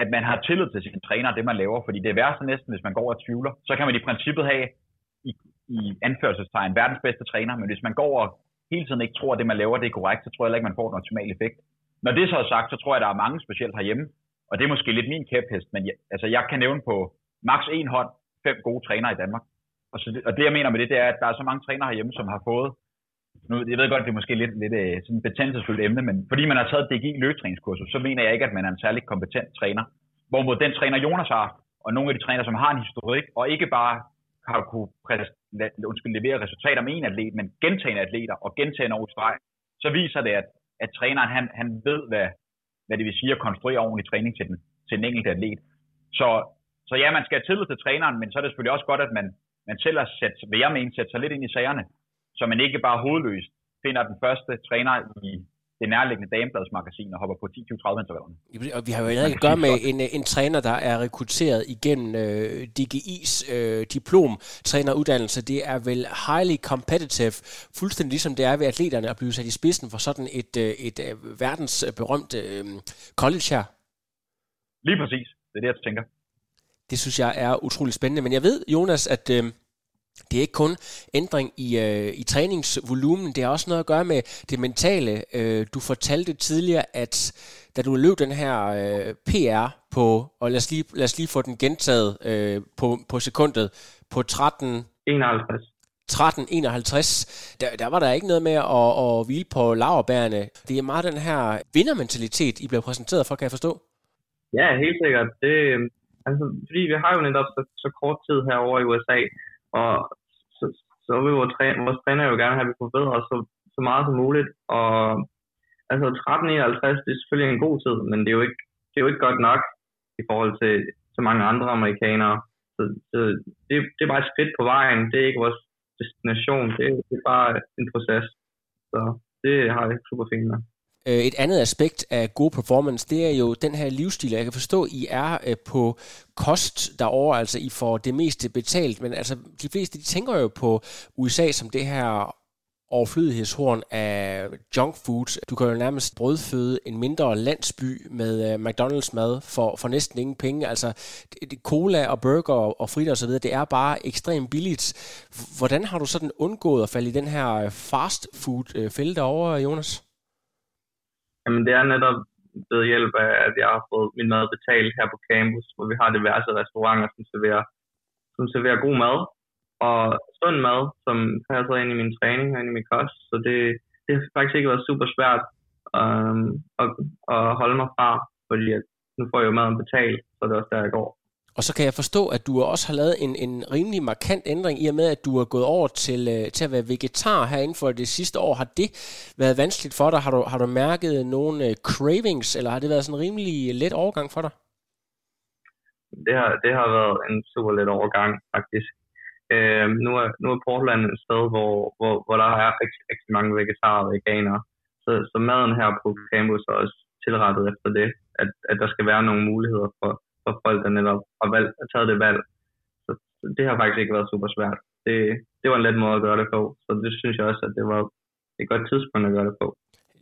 at man har tillid til sin træner, det man laver. Fordi det er værste næsten, hvis man går og tvivler. Så kan man i princippet have, i, i anførselstegn, verdens bedste træner. Men hvis man går og hele tiden ikke tror, at det man laver, det er korrekt, så tror jeg ikke, man får den optimale effekt. Når det så er sagt, så tror jeg, der er mange specielt herhjemme, og det er måske lidt min kæphest, men jeg, altså jeg kan nævne på maks en hånd fem gode trænere i Danmark. Og, så det, og det jeg mener med det, det er, at der er så mange trænere herhjemme, som har fået, nu, jeg ved godt, det er måske lidt, lidt øh, sådan et betændelsesfuldt emne, men fordi man har taget DGI løbetræningskursus, så mener jeg ikke, at man er en særlig kompetent træner. Hvorimod den træner Jonas har, og nogle af de trænere, som har en historik, og ikke bare har kunne undskyld, levere resultater med en atlet, men gentagende atleter og gentagende over streg, så viser det, at at træneren han, han ved, hvad, hvad det vil sige at konstruere ordentlig træning til den, til den enkelte atlet. Så, så ja, man skal have tillid til træneren, men så er det selvfølgelig også godt, at man, man selv har sat, vil jeg mene, sætte sig lidt ind i sagerne, så man ikke bare hovedløst finder den første træner i det nærliggende damebladsmagasin og hopper på 10, 20, 30 intervallerne. Og vi har jo ikke at gøre med en, en træner, der er rekrutteret igennem øh, DGI's øh, diplom-træneruddannelse. Det er vel highly competitive, fuldstændig ligesom det er ved atleterne at blive sat i spidsen for sådan et, øh, et øh, verdensberømt øh, college her. Lige præcis. Det er det, jeg tænker. Det synes jeg er utrolig spændende. Men jeg ved, Jonas, at... Øh, det er ikke kun ændring i, øh, i træningsvolumen, det har også noget at gøre med det mentale. Øh, du fortalte tidligere, at da du løb den her øh, PR på, og lad os lige, lad os lige få den gentaget øh, på, på sekundet, på 13... 51. 13.51, der, der var der ikke noget med at, at hvile på laverbærene. Det er meget den her vindermentalitet, I bliver præsenteret for, kan jeg forstå? Ja, helt sikkert. Det, altså, fordi vi har jo netop så, så kort tid herovre i USA, og så, så vil vores, træ, vores træner jo gerne have, at vi forbedrer os så, så meget som muligt. Og altså 13.51, det er selvfølgelig en god tid, men det er jo ikke, det er jo ikke godt nok i forhold til, til mange andre amerikanere. Så, så det, det er bare et skridt på vejen. Det er ikke vores destination. Det det er bare en proces. Så det har jeg super fint med. Øh, et andet aspekt af god performance, det er jo den her livsstil. Jeg kan forstå, I er øh, på kost derovre, altså I får det meste betalt, men altså de fleste, de tænker jo på USA som det her overflødighedshorn af junk food. Du kan jo nærmest brødføde en mindre landsby med uh, McDonald's mad for, for næsten ingen penge. Altså, det, det, cola og burger og, og fritter osv., det er bare ekstremt billigt. Hvordan har du sådan undgået at falde i den her øh, fast food øh, fælde derovre, Jonas? Jamen, det er netop ved hjælp af, at jeg har fået min mad betalt her på campus, hvor vi har diverse restauranter, som serverer, som serverer god mad, og sund mad, som passer ind i min træning og ind i min kost. Så det, det har faktisk ikke været super svært øhm, at, at holde mig fra, fordi at nu får jeg jo maden betalt, så det er også der, jeg går. Og så kan jeg forstå, at du også har lavet en, en rimelig markant ændring i og med, at du er gået over til, øh, til at være vegetar her inden for det sidste år. Har det været vanskeligt for dig? Har du, har du mærket nogle øh, cravings, eller har det været sådan en rimelig let overgang for dig? Det har, det har været en super let overgang, faktisk. Øh, nu, er, nu er Portland et sted, hvor, hvor, hvor der er rigtig, rigtig mange vegetarer og veganere. Så, så maden her på campus er også tilrettet efter det, at, at der skal være nogle muligheder for, for folk, der netop har valgt, har taget det valg. Så, det har faktisk ikke været super svært. Det, det var en let måde at gøre det på, så det synes jeg også, at det var et godt tidspunkt at gøre det på.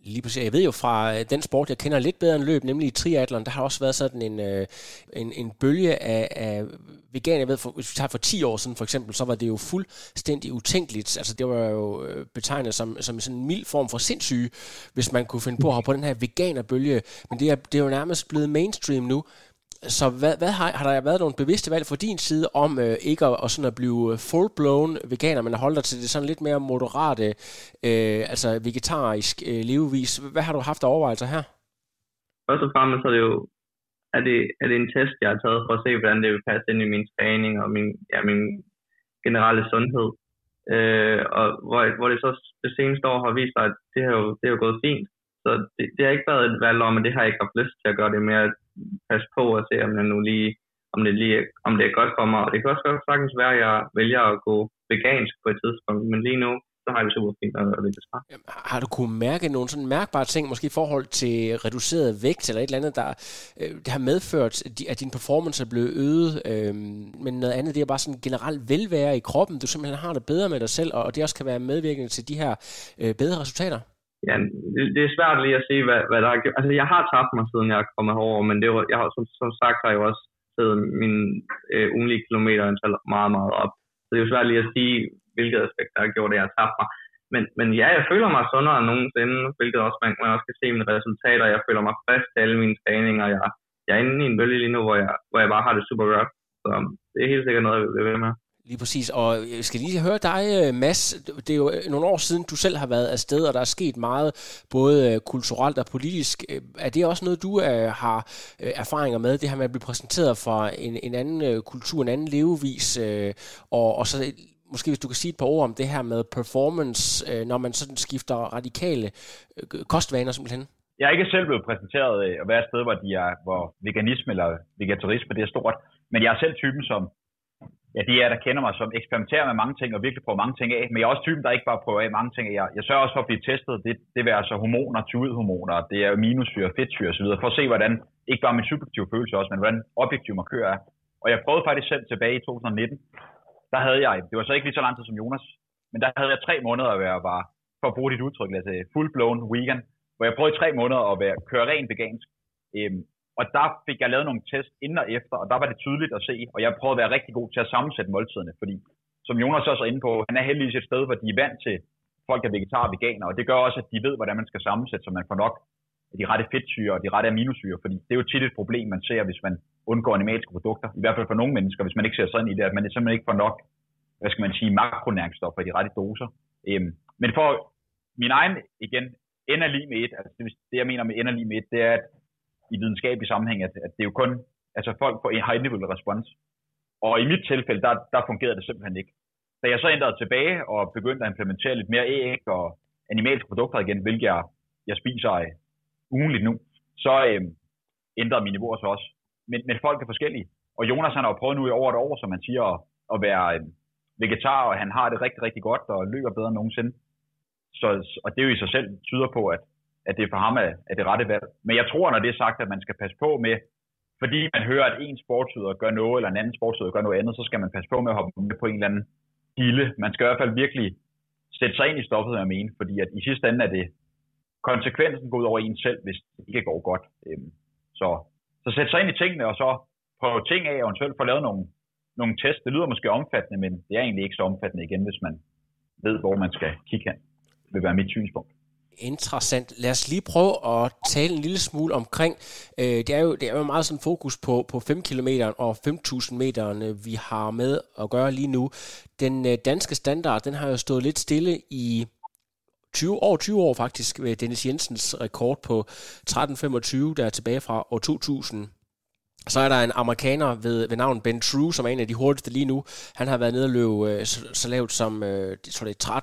Lige præcis. Jeg ved jo fra øh, den sport, jeg kender lidt bedre end løb, nemlig triathlon, der har også været sådan en, øh, en, en bølge af, af veganer. Jeg ved, for, hvis vi tager for 10 år siden for eksempel, så var det jo fuldstændig utænkeligt. Altså det var jo øh, betegnet som, som sådan en mild form for sindssyge, hvis man kunne finde på at have på den her veganerbølge. Men det er, det er jo nærmest blevet mainstream nu. Så hvad, hvad har, har der været nogle bevidste valg fra din side om øh, ikke at, og sådan at blive øh, full-blown veganer, men at holde dig til det sådan lidt mere moderate, øh, altså vegetarisk øh, levevis? Hvad har du haft overvejelser her? Først og fremmest er det jo er det, er det en test, jeg har taget for at se, hvordan det vil passe ind i min træning og min, ja, min generelle sundhed. Øh, og hvor, hvor det så det seneste år har vist sig, at det har jo, det har jo gået fint. Så det, det har ikke været et valg om, at det har jeg ikke haft lyst til at gøre det mere passe på og se, om jeg nu lige om det, lige, om det er godt for mig. Og det kan også godt sagtens være, at jeg vælger at gå vegansk på et tidspunkt, men lige nu, så har jeg det super fint at være vegetar. Har du kunne mærke nogle sådan mærkbare ting, måske i forhold til reduceret vægt, eller et eller andet, der øh, det har medført, at din performance er blevet øget, øh, men noget andet, det er bare sådan generelt velvære i kroppen, du simpelthen har det bedre med dig selv, og det også kan være medvirkende til de her øh, bedre resultater? Ja, det, det er svært lige at sige, hvad, hvad der er. Altså, jeg har tabt mig, siden jeg er kommet herover, men det var, jeg har, som, som sagt har jeg jo også taget min øh, ugenlige kilometerantal meget, meget op. Så det er jo svært lige at sige, hvilket aspekt der har gjort, at jeg har tabt mig. Men, men ja, jeg føler mig sundere end nogensinde, hvilket også man, man også kan se mine resultater. Jeg føler mig frisk til alle mine træninger. Jeg, jeg er inde i en bølge lige nu, hvor jeg, hvor jeg bare har det super godt. Så um, det er helt sikkert noget, jeg vil ved med. Lige præcis, og jeg skal lige høre dig, øh, Mads. Det er jo øh, nogle år siden, du selv har været afsted, og der er sket meget, både øh, kulturelt og politisk. Er det også noget, du har erfaringer med, det her med at blive præsenteret for en, en anden kultur, en anden levevis, og, og så måske hvis du kan sige et par ord om det her med performance, når man sådan skifter radikale kostvaner simpelthen? Jeg er ikke selv blevet præsenteret at være et sted, hvor, de er, hvor veganisme eller vegetarisme det er stort, men jeg er selv typen, som ja, de er, der kender mig, som eksperimenterer med mange ting og virkelig prøver mange ting af. Men jeg er også typen, der ikke bare prøver af mange ting af. Jeg, jeg sørger også for at blive testet. Det, det vil altså hormoner, tyudhormoner, det er minussyre, fedtsyre osv. For at se, hvordan, ikke bare min subjektive følelse også, men hvordan objektiv markør er. Og jeg prøvede faktisk selv tilbage i 2019. Der havde jeg, det var så ikke lige så lang tid som Jonas, men der havde jeg tre måneder at være bare, for at bruge dit udtryk, lad os full blown vegan, hvor jeg prøvede i tre måneder at være, køre rent vegansk. Øhm, og der fik jeg lavet nogle tests inden og efter, og der var det tydeligt at se, og jeg prøvede at være rigtig god til at sammensætte måltiderne, fordi som Jonas også er inde på, han er heldigvis et sted, hvor de er vant til folk er vegetar og veganer, og det gør også, at de ved, hvordan man skal sammensætte, så man får nok de rette fedtsyre og de rette aminosyre, fordi det er jo tit et problem, man ser, hvis man undgår animalske produkter, i hvert fald for nogle mennesker, hvis man ikke ser sådan i det, at man simpelthen ikke får nok, hvad skal man sige, makronæringsstoffer i de rette doser. Øhm, men for min egen, igen, ender lige med et, altså det, det jeg mener med ender lige med et, det er, at i videnskabelig sammenhæng, at, at det er jo kun, altså folk får en high level respons. Og i mit tilfælde, der, der fungerede det simpelthen ikke. Da jeg så ændrede tilbage og begyndte at implementere lidt mere æg og animalske produkter igen, hvilket jeg, jeg spiser af ugenligt nu, så øh, ændrede mine niveauer så også. Men, men folk er forskellige. Og Jonas han har jo prøvet nu i over et år, som man siger, at, at være øh, vegetar, og han har det rigtig, rigtig godt og løber bedre end nogensinde. Så, og det er jo i sig selv tyder på, at, at det for ham er, er det rette valg. Men jeg tror, når det er sagt, at man skal passe på med, fordi man hører, at en sportsudøver gør noget, eller en anden sportsudøver gør noget andet, så skal man passe på med at hoppe med på en eller anden gilde. Man skal i hvert fald virkelig sætte sig ind i stoffet, jeg mener, fordi at i sidste ende er det konsekvensen går ud over en selv, hvis det ikke går godt. Øhm, så, så sæt sig ind i tingene, og så prøve ting af, og eventuelt få lavet nogle, nogle tests. Det lyder måske omfattende, men det er egentlig ikke så omfattende igen, hvis man ved, hvor man skal kigge hen. Det vil være mit synspunkt interessant. Lad os lige prøve at tale en lille smule omkring, øh, det, er jo, det er jo meget sådan fokus på, på 5 km og 5.000 meter, vi har med at gøre lige nu. Den øh, danske standard, den har jo stået lidt stille i 20, over 20 år faktisk, ved Dennis Jensens rekord på 13.25, der er tilbage fra år 2000. Så er der en amerikaner ved, ved navn Ben True, som er en af de hurtigste lige nu. Han har været nede og løbe øh, så, så lavt som øh, jeg tror det er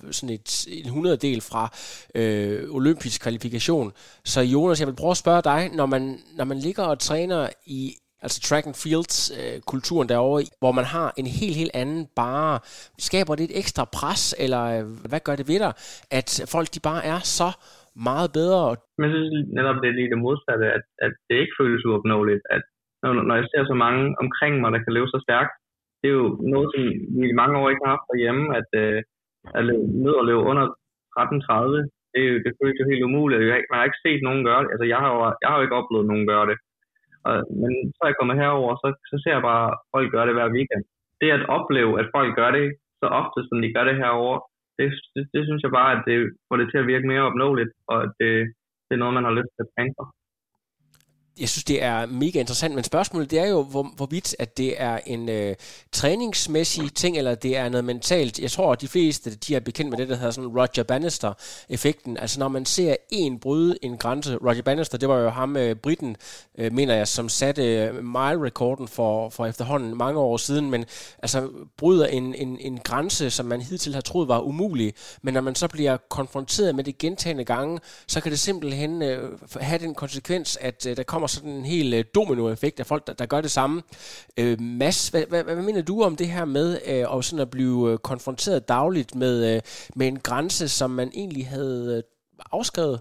13.02, sådan et, en hundreddel fra øh, olympisk kvalifikation. Så Jonas, jeg vil prøve at spørge dig, når man, når man ligger og træner i altså track and fields øh, kulturen derovre, hvor man har en helt, helt anden bare, skaber det et ekstra pres, eller øh, hvad gør det ved dig, at folk de bare er så meget bedre. Men jeg synes netop, det er lige det modsatte, at, at det ikke føles uopnåeligt. At når, når jeg ser så mange omkring mig, der kan leve så stærkt, det er jo noget, som vi i mange år ikke har haft derhjemme, at, øh, at leve, ned og leve under 13.30, det, er jo, det føles jo helt umuligt. Jeg, man har ikke set nogen gøre det. Altså, jeg har jo, jeg har jo ikke oplevet nogen gøre det. Og, men så er jeg kommet herover, så, så ser jeg bare, at folk gør det hver weekend. Det at opleve, at folk gør det så ofte, som de gør det herover, det, det, det synes jeg bare, at det får det til at virke mere opnåeligt, og at det, det er noget, man har lyst til at træne for jeg synes, det er mega interessant, men spørgsmålet det er jo, hvor, hvorvidt at det er en øh, træningsmæssig ting, eller det er noget mentalt. Jeg tror, at de fleste de er bekendt med det, der hedder sådan Roger Bannister-effekten. Altså når man ser en bryde en grænse. Roger Bannister, det var jo ham, øh, Britten, øh, mener jeg, som satte øh, mile-rekorden for, for efterhånden mange år siden, men altså bryder en, en, en grænse, som man hidtil har troet var umulig, men når man så bliver konfronteret med det gentagende gange, så kan det simpelthen øh, have den konsekvens, at øh, der kommer sådan en helt øh, dominoeffekt af folk, der, der gør det samme. Øh, Mads, hvad, hvad, hvad mener du om det her med øh, at, sådan at blive øh, konfronteret dagligt med, øh, med en grænse, som man egentlig havde øh, afskrevet?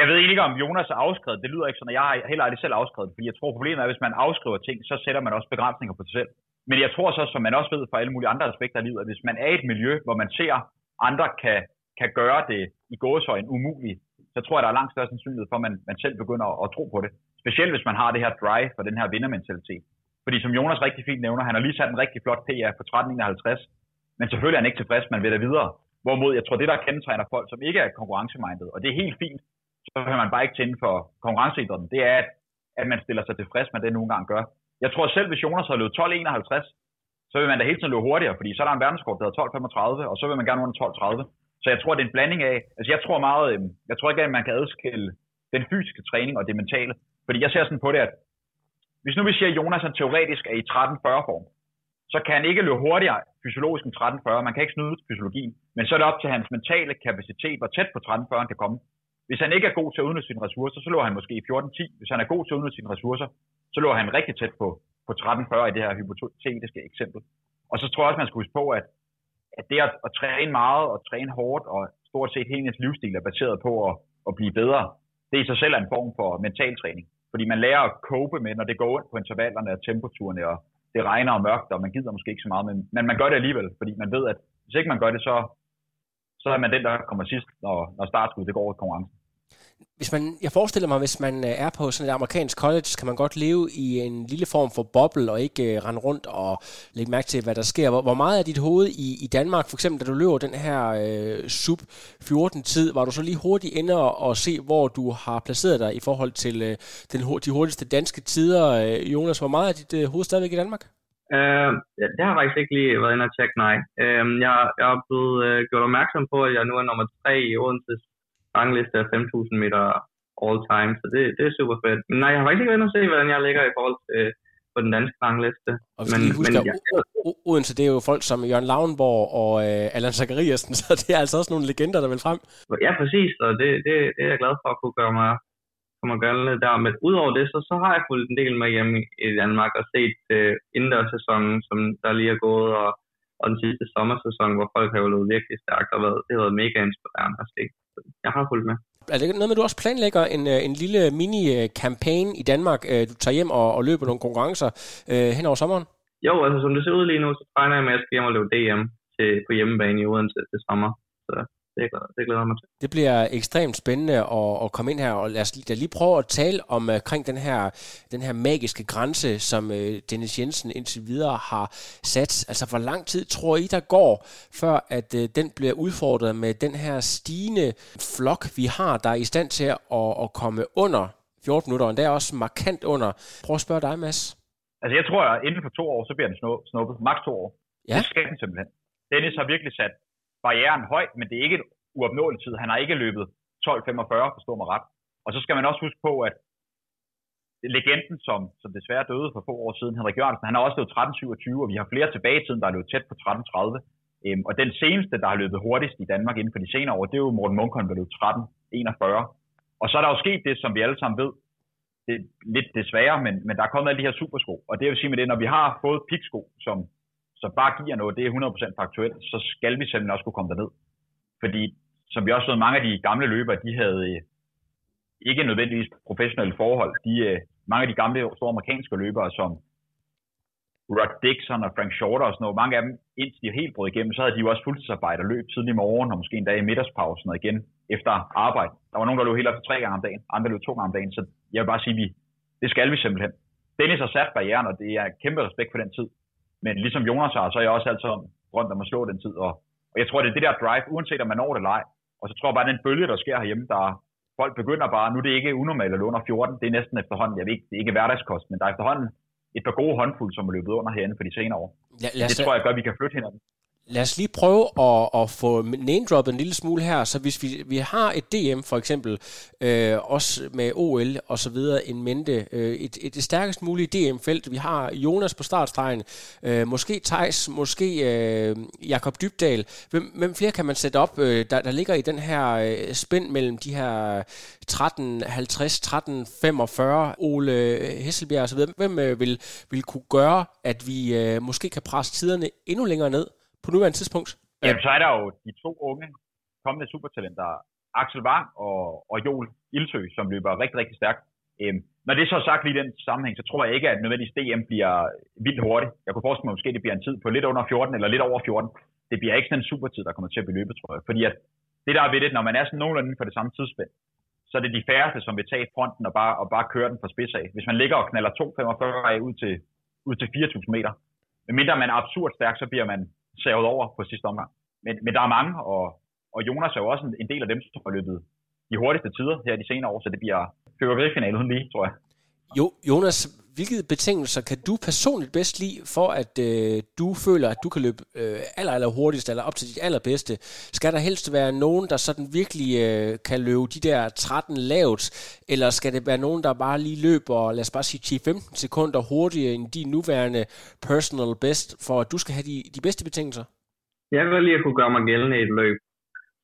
Jeg ved ikke, om Jonas er afskrevet. Det lyder ikke sådan, at jeg har heller aldrig selv afskrevet fordi jeg tror, problemet er, at hvis man afskriver ting, så sætter man også begrænsninger på sig selv. Men jeg tror så, som man også ved fra alle mulige andre aspekter af livet, at hvis man er i et miljø, hvor man ser, andre kan, kan gøre det i gåsøjne umuligt, så tror jeg, der er langt større sandsynlighed for, at man, man selv begynder at, at tro på det. Specielt hvis man har det her drive for den her vindermentalitet. Fordi som Jonas rigtig fint nævner, han har lige sat en rigtig flot PR på 1351, men selvfølgelig er han ikke tilfreds, man vil da videre. Hvorimod jeg tror, det der kendetegner folk, som ikke er konkurrencemindet, og det er helt fint, så hører man bare ikke tænde for konkurrenceidrætten, det er, at, at man stiller sig tilfreds med det, nogle gange gør. Jeg tror selv, hvis Jonas har løbet 12.51, så vil man da hele tiden løbe hurtigere, fordi så er der en verdenskort, der hedder 12.35, og så vil man gerne under 12.30. Så jeg tror, det er en blanding af, altså jeg tror meget, øhm, jeg tror ikke, at man kan adskille den fysiske træning og det mentale. Fordi jeg ser sådan på det, at hvis nu vi siger, at Jonas han teoretisk er i 13-40-form, så kan han ikke løbe hurtigere fysiologisk end 1340. Man kan ikke snyde fysiologien. Men så er det op til hans mentale kapacitet, hvor tæt på 1340 han kan komme. Hvis han ikke er god til at udnytte sine ressourcer, så løber han måske i 1410. Hvis han er god til at udnytte sine ressourcer, så løber han rigtig tæt på, på 1340 i det her hypotetiske eksempel. Og så tror jeg også, man skal huske på, at, at det at, at træne meget og træne hårdt og stort set hele ens livsstil er baseret på at, at blive bedre, det i sig selv er en form for mental træning. Fordi man lærer at cope med, når det går ondt på intervallerne og temperaturerne, og det regner og mørkt, og man gider måske ikke så meget, men, men man gør det alligevel, fordi man ved, at hvis ikke man gør det, så, så er man den, der kommer sidst, når, når startskuddet går over konkurrencen hvis man, jeg forestiller mig, hvis man øh, er på sådan et amerikansk college, kan man godt leve i en lille form for boble og ikke uh, rende rundt og lægge mærke til, hvad der sker. Hvor, hvor meget er dit hoved i, i Danmark, for eksempel da du løber den her uh, sub 14-tid, var du så lige hurtigt inde og, og se, hvor du har placeret dig i forhold til uh, den, de hurtigste danske tider? Uh, Jonas, hvor meget er dit uh, hoved stadigvæk i Danmark? Uh, ja, det har faktisk ikke lige været inde og tjekke, nej. Uh, jeg, jeg er blevet uh, gjort opmærksom på, at jeg nu er nummer 3 i Odenses rangliste af 5.000 meter all time, så det, det er super fedt. Men nej, jeg har faktisk ikke været inde og se, hvordan jeg ligger i forhold til på den danske rangliste. Og men, husker, men, ja. Odense, det er jo folk som Jørgen Lavnborg og uh, Allan Zachariasen, så det er altså også nogle legender, der vil frem. Ja, præcis, og det, det, det er jeg glad for at kunne gøre mig, komme gøre der. Men udover det, så, så har jeg fulgt en del med hjemme i Danmark og set uh, indendørssæsonen, som der lige er gået, og, og den sidste sommersæson, hvor folk har jo løbet virkelig stærkt og været, det har været mega inspirerende at se. Jeg har fulgt med. Er det noget med, at du også planlægger en, øh, en lille mini-campaign i Danmark? Øh, du tager hjem og, og løber nogle konkurrencer øh, hen over sommeren? Jo, altså som det ser ud lige nu, så regner jeg med, at jeg skal hjem og løbe DM til, på hjemmebane i Odense til sommer. Så det, det glæder mig til. Det bliver ekstremt spændende at, at komme ind her, og lad os da lige prøve at tale om, øh, omkring den her, den her magiske grænse, som uh, Dennis Jensen indtil videre har sat. Altså, hvor lang tid tror I, der går, før at uh, den bliver udfordret med den her stigende flok, vi har, der er i stand til at, at komme under 14 minutter, og der er også markant under. Prøv at spørge dig, Mads. Altså, jeg tror, at inden for to år, så bliver den snuppet. Max to år. Ja. Det skal den simpelthen. Dennis har virkelig sat barrieren højt, men det er ikke et uopnåeligt tid. Han har ikke løbet 12.45, forstår mig ret. Og så skal man også huske på, at legenden, som, som desværre døde for få år siden, Henrik Jørgensen, han har også løbet 13.27, og vi har flere tilbage i tiden, der har løbet tæt på 13.30. Øhm, og den seneste, der har løbet hurtigst i Danmark inden for de senere år, det er jo Morten Munkholm, der løb 13.41. Og så er der jo sket det, som vi alle sammen ved, det er lidt desværre, men, men der er kommet alle de her supersko. Og det vil sige med det, når vi har fået piksko, som så bare giver noget, det er 100% faktuelt, så skal vi simpelthen også kunne komme derned. Fordi, som vi også så mange af de gamle løbere, de havde øh, ikke nødvendigvis professionelle forhold. De, øh, mange af de gamle store amerikanske løbere, som Rod Dixon og Frank Shorter og sådan noget, mange af dem, indtil de helt brød igennem, så havde de jo også fuldtidsarbejde og løb tidlig morgen, og måske en dag i middagspausen og igen efter arbejde. Der var nogen, der løb helt op til tre gange om dagen, andre løb to gange om dagen, så jeg vil bare sige, vi, det skal vi simpelthen. Dennis har sat barrieren, og det er kæmpe respekt for den tid. Men ligesom Jonas har, så er jeg også altid rundt om at slå den tid. Og, og jeg tror, det er det der drive, uanset om man når det eller ej. Og så tror jeg bare, den bølge, der sker herhjemme, der folk begynder bare, nu er det ikke unormalt at under 14, det er næsten efterhånden, jeg ved ikke, det er ikke hverdagskost, men der er efterhånden et par gode håndfulde, som er løbet under herinde for de senere år. Ja, det tror jeg at vi kan flytte hinanden lad os lige prøve at, at få name en lille smule her. Så hvis vi, vi har et DM for eksempel, øh, også med OL og så videre en mente, øh, et, et, det stærkest mulige DM-felt. Vi har Jonas på startstregen, øh, måske Tejs, måske øh, Jakob Dybdal. Hvem, hvem flere kan man sætte op, øh, der, der ligger i den her øh, spænd mellem de her 1350, 1345, Ole Hesselbjerg og så videre. Hvem øh, vil, vil kunne gøre, at vi øh, måske kan presse tiderne endnu længere ned? På nuværende tidspunkt? Jamen, så er der jo de to unge kommende supertalenter, Axel Wang og, og Joel Ildsø, som løber rigtig, rigtig stærkt. Øhm, når det er så sagt lige i den sammenhæng, så tror jeg ikke, at nødvendigvis DM bliver vildt hurtigt. Jeg kunne forestille mig, at måske det bliver en tid på lidt under 14 eller lidt over 14. Det bliver ikke sådan en supertid, der kommer til at blive løbet, tror jeg. Fordi at det der er ved det, når man er sådan nogenlunde inden for det samme tidsspænd, så er det de færreste, som vil tage fronten og bare, og bare køre den fra spids af. Hvis man ligger og knaller 2,45 af ud til, ud til 4.000 meter, medmindre man er absurd stærk, så bliver man savet over på sidste omgang. Men, men der er mange, og, og Jonas er jo også en, en del af dem, som har løbet de hurtigste tider her de senere år, så det bliver fyrværkerifinale uden lige, tror jeg. Jo, Jonas, hvilke betingelser kan du personligt bedst lide, for at øh, du føler, at du kan løbe øh, aller, aller hurtigst, eller op til dit allerbedste? Skal der helst være nogen, der sådan virkelig øh, kan løbe de der 13 lavt, eller skal det være nogen, der bare lige løber, lad os bare sige 10-15 sekunder hurtigere end din nuværende personal best, for at du skal have de, de bedste betingelser? Jeg vil lige kunne gøre mig gældende i et løb.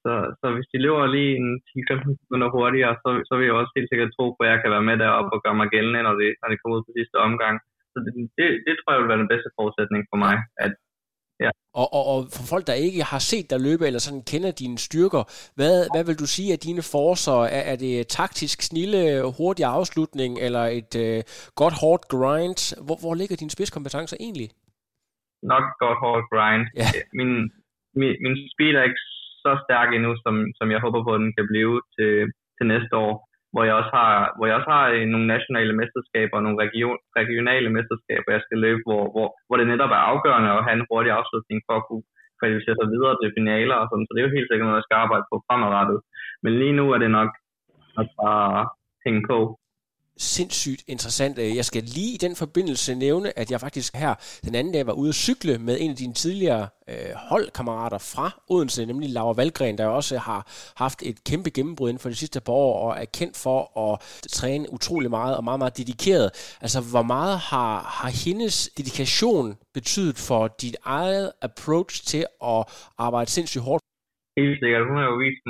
Så, så hvis de løber lige en 10-15 sekunder hurtigere, så, så vil jeg også helt sikkert tro på, at jeg kan være med deroppe og gøre mig gældende, når det, når det kommer ud på sidste omgang. Så det, det, det tror jeg vil være den bedste forudsætning for mig. At, ja. og, og, og for folk, der ikke har set dig løbe, eller sådan kender dine styrker, hvad, hvad vil du sige er dine forser? Er, er det taktisk snille, hurtig afslutning, eller et øh, godt hårdt grind? Hvor, hvor ligger dine spidskompetencer egentlig? Nok godt hårdt grind. Ja. Min, min, min speed er ikke så stærk endnu, som, som jeg håber på, at den kan blive til, til næste år. Hvor jeg, også har, hvor jeg også har øh, nogle nationale mesterskaber og nogle region, regionale mesterskaber, jeg skal løbe, hvor, hvor, hvor det netop er afgørende at have en hurtig afslutning for at kunne kvalificere sig videre til finaler og sådan. Så det er jo helt sikkert noget, jeg skal arbejde på fremadrettet. Men lige nu er det nok at bare hænge på sindssygt interessant. Øh, jeg skal lige i den forbindelse nævne, at jeg faktisk her den anden dag var ude at cykle med en af dine tidligere øh, holdkammerater fra Odense, nemlig Laura Valgren, der også har haft et kæmpe gennembrud inden for de sidste par år, og er kendt for at træne utrolig meget og meget, meget dedikeret. Altså, hvor meget har, har hendes dedikation betydet for dit eget approach til at arbejde sindssygt hårdt? Helt sikkert. Hun har jo vist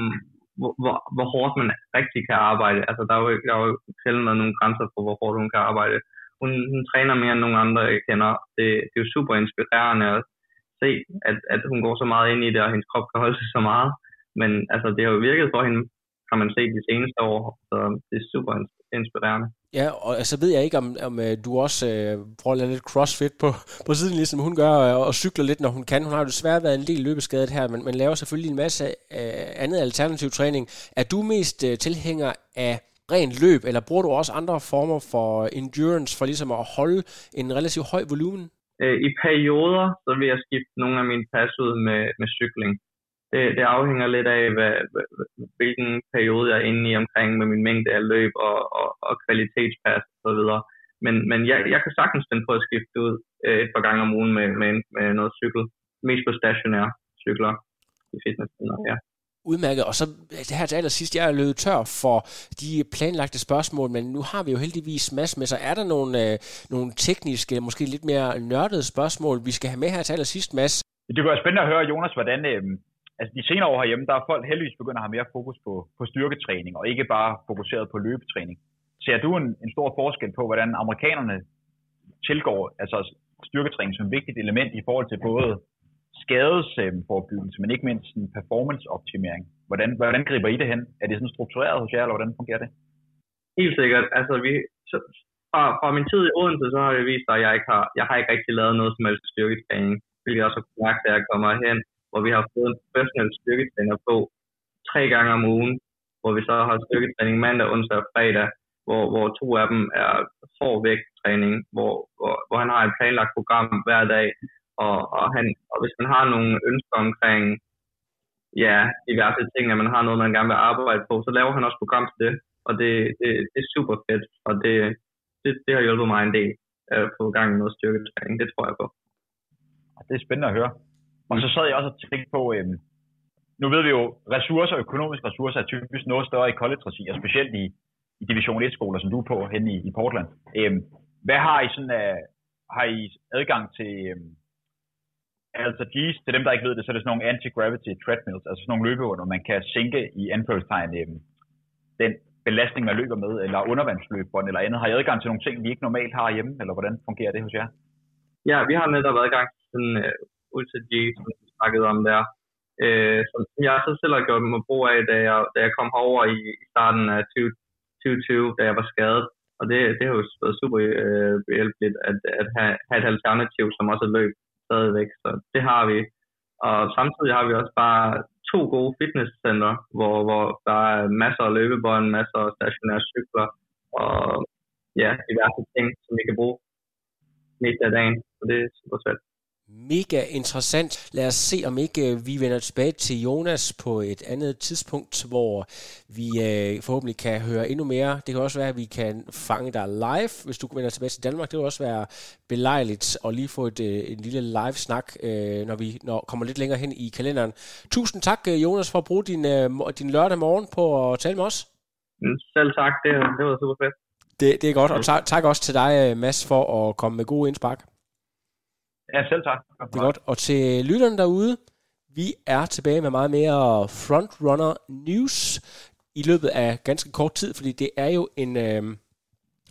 hvor, hvor, hvor hårdt man rigtig kan arbejde. Altså, der er jo, der er jo selv nogle grænser for, hvor hårdt hun kan arbejde. Hun, hun træner mere end nogen andre, jeg kender. Det, det er jo super inspirerende at se, at, at hun går så meget ind i det, og hendes krop kan holde sig så meget. Men altså, det har jo virket for hende kan man se de seneste år, så det er super inspirerende. Ja, og så altså, ved jeg ikke, om, om øh, du også øh, prøver at lade lidt crossfit på, på siden, ligesom hun gør, og, og cykler lidt, når hun kan. Hun har jo desværre været en del løbeskadet her, men, men laver selvfølgelig en masse øh, andet alternativ træning. Er du mest øh, tilhænger af rent løb, eller bruger du også andre former for endurance, for ligesom at holde en relativt høj volumen? Øh, I perioder, så vil jeg skifte nogle af mine pas ud med, med cykling. Det, det afhænger lidt af, hvad, hvilken periode jeg er inde i omkring med min mængde af løb og, og, og kvalitetspas og så videre. Men, men jeg, jeg kan sagtens finde på at skifte ud øh, et par gange om ugen med, med, med noget cykel. Mest på stationære cykler i fitnesscenter, ja. Udmærket. Og så det her til allersidst, jeg er løbet tør for de planlagte spørgsmål, men nu har vi jo heldigvis masse med, så er der nogle, øh, nogle tekniske, måske lidt mere nørdede spørgsmål, vi skal have med her til allersidst, Mads? Det kunne være spændende at høre, Jonas, hvordan, øh, altså de senere år herhjemme, der er folk heldigvis begyndt at have mere fokus på, på styrketræning, og ikke bare fokuseret på løbetræning. Ser du en, en stor forskel på, hvordan amerikanerne tilgår altså styrketræning som et vigtigt element i forhold til både skadesforebyggelse, men ikke mindst en performanceoptimering? Hvordan, hvordan griber I det hen? Er det sådan struktureret hos jer, eller hvordan fungerer det? Helt sikkert. Altså, vi, så, fra, fra min tid i Odense, så har det vist sig, at jeg ikke har, jeg har ikke rigtig lavet noget som helst styrketræning, hvilket jeg også har mærket, at jeg kommer hen, hvor vi har fået en professionel styrketræner på tre gange om ugen, hvor vi så har styrketræning mandag, onsdag og fredag, hvor, hvor to af dem er forvægttræning, hvor, hvor, hvor han har et planlagt program hver dag, og, og, han, og hvis man har nogle ønsker omkring ja, diverse ting, at man har noget, man gerne vil arbejde på, så laver han også program til det, og det, det, det er super fedt, og det, det, det har hjulpet mig en del øh, at få gang i noget styrketræning, det tror jeg på. Det er spændende at høre. Og så sad jeg også og tænkte på, øhm, nu ved vi jo, ressourcer, økonomiske ressourcer er typisk noget større i college-regi, og specielt i, i Division 1-skoler, som du er på hen i, i Portland. Øhm, hvad har I sådan, uh, har I adgang til, øhm, altså G's, til dem, der ikke ved det, så er det sådan nogle anti-gravity treadmills, altså sådan nogle løbeunder, man kan sænke i anførselstegn øhm, den belastning, man løber med, eller undervandsløbbånd eller andet. Har I adgang til nogle ting, vi ikke normalt har hjemme, eller hvordan fungerer det hos jer? Ja, vi har netop adgang til sådan øh, Ultra G, som vi snakkede om der, øh, som jeg så selv har gjort mig brug af, da jeg, da jeg kom herover i, i starten af 2020, da jeg var skadet. Og det, det har jo været super øh, uh, hjælpeligt at, at have, have et alternativ, som også er løb stadigvæk, så det har vi. Og samtidig har vi også bare to gode fitnesscenter, hvor, hvor der er masser af løbebånd, masser af stationære cykler, og ja, diverse ting, som vi kan bruge midt af dagen, så det er super svært mega interessant. Lad os se, om ikke øh, vi vender tilbage til Jonas på et andet tidspunkt, hvor vi øh, forhåbentlig kan høre endnu mere. Det kan også være, at vi kan fange dig live, hvis du vender tilbage til Danmark. Det vil også være belejligt at lige få et, øh, en lille live-snak, øh, når vi når, kommer lidt længere hen i kalenderen. Tusind tak, Jonas, for at bruge din, øh, din lørdag morgen på at tale med os. Mm, selv tak. Det, det var super fedt. Det, det er godt, og tak, tak også til dig, Mads, for at komme med gode indspark. Ja, selv tak. Det er godt. Og til lytterne derude, vi er tilbage med meget mere Frontrunner News i løbet af ganske kort tid, fordi det er jo en øh,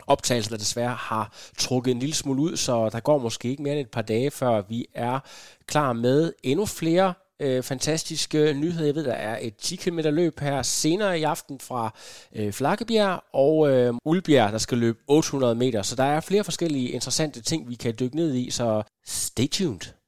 optagelse, der desværre har trukket en lille smule ud, så der går måske ikke mere end et par dage, før vi er klar med endnu flere øh, fantastiske nyheder. Jeg ved, der er et 10 km løb her senere i aften fra øh, Flakkebjerg og øh, Ulbjerg, der skal løbe 800 meter. Så der er flere forskellige interessante ting, vi kan dykke ned i, så stay tuned.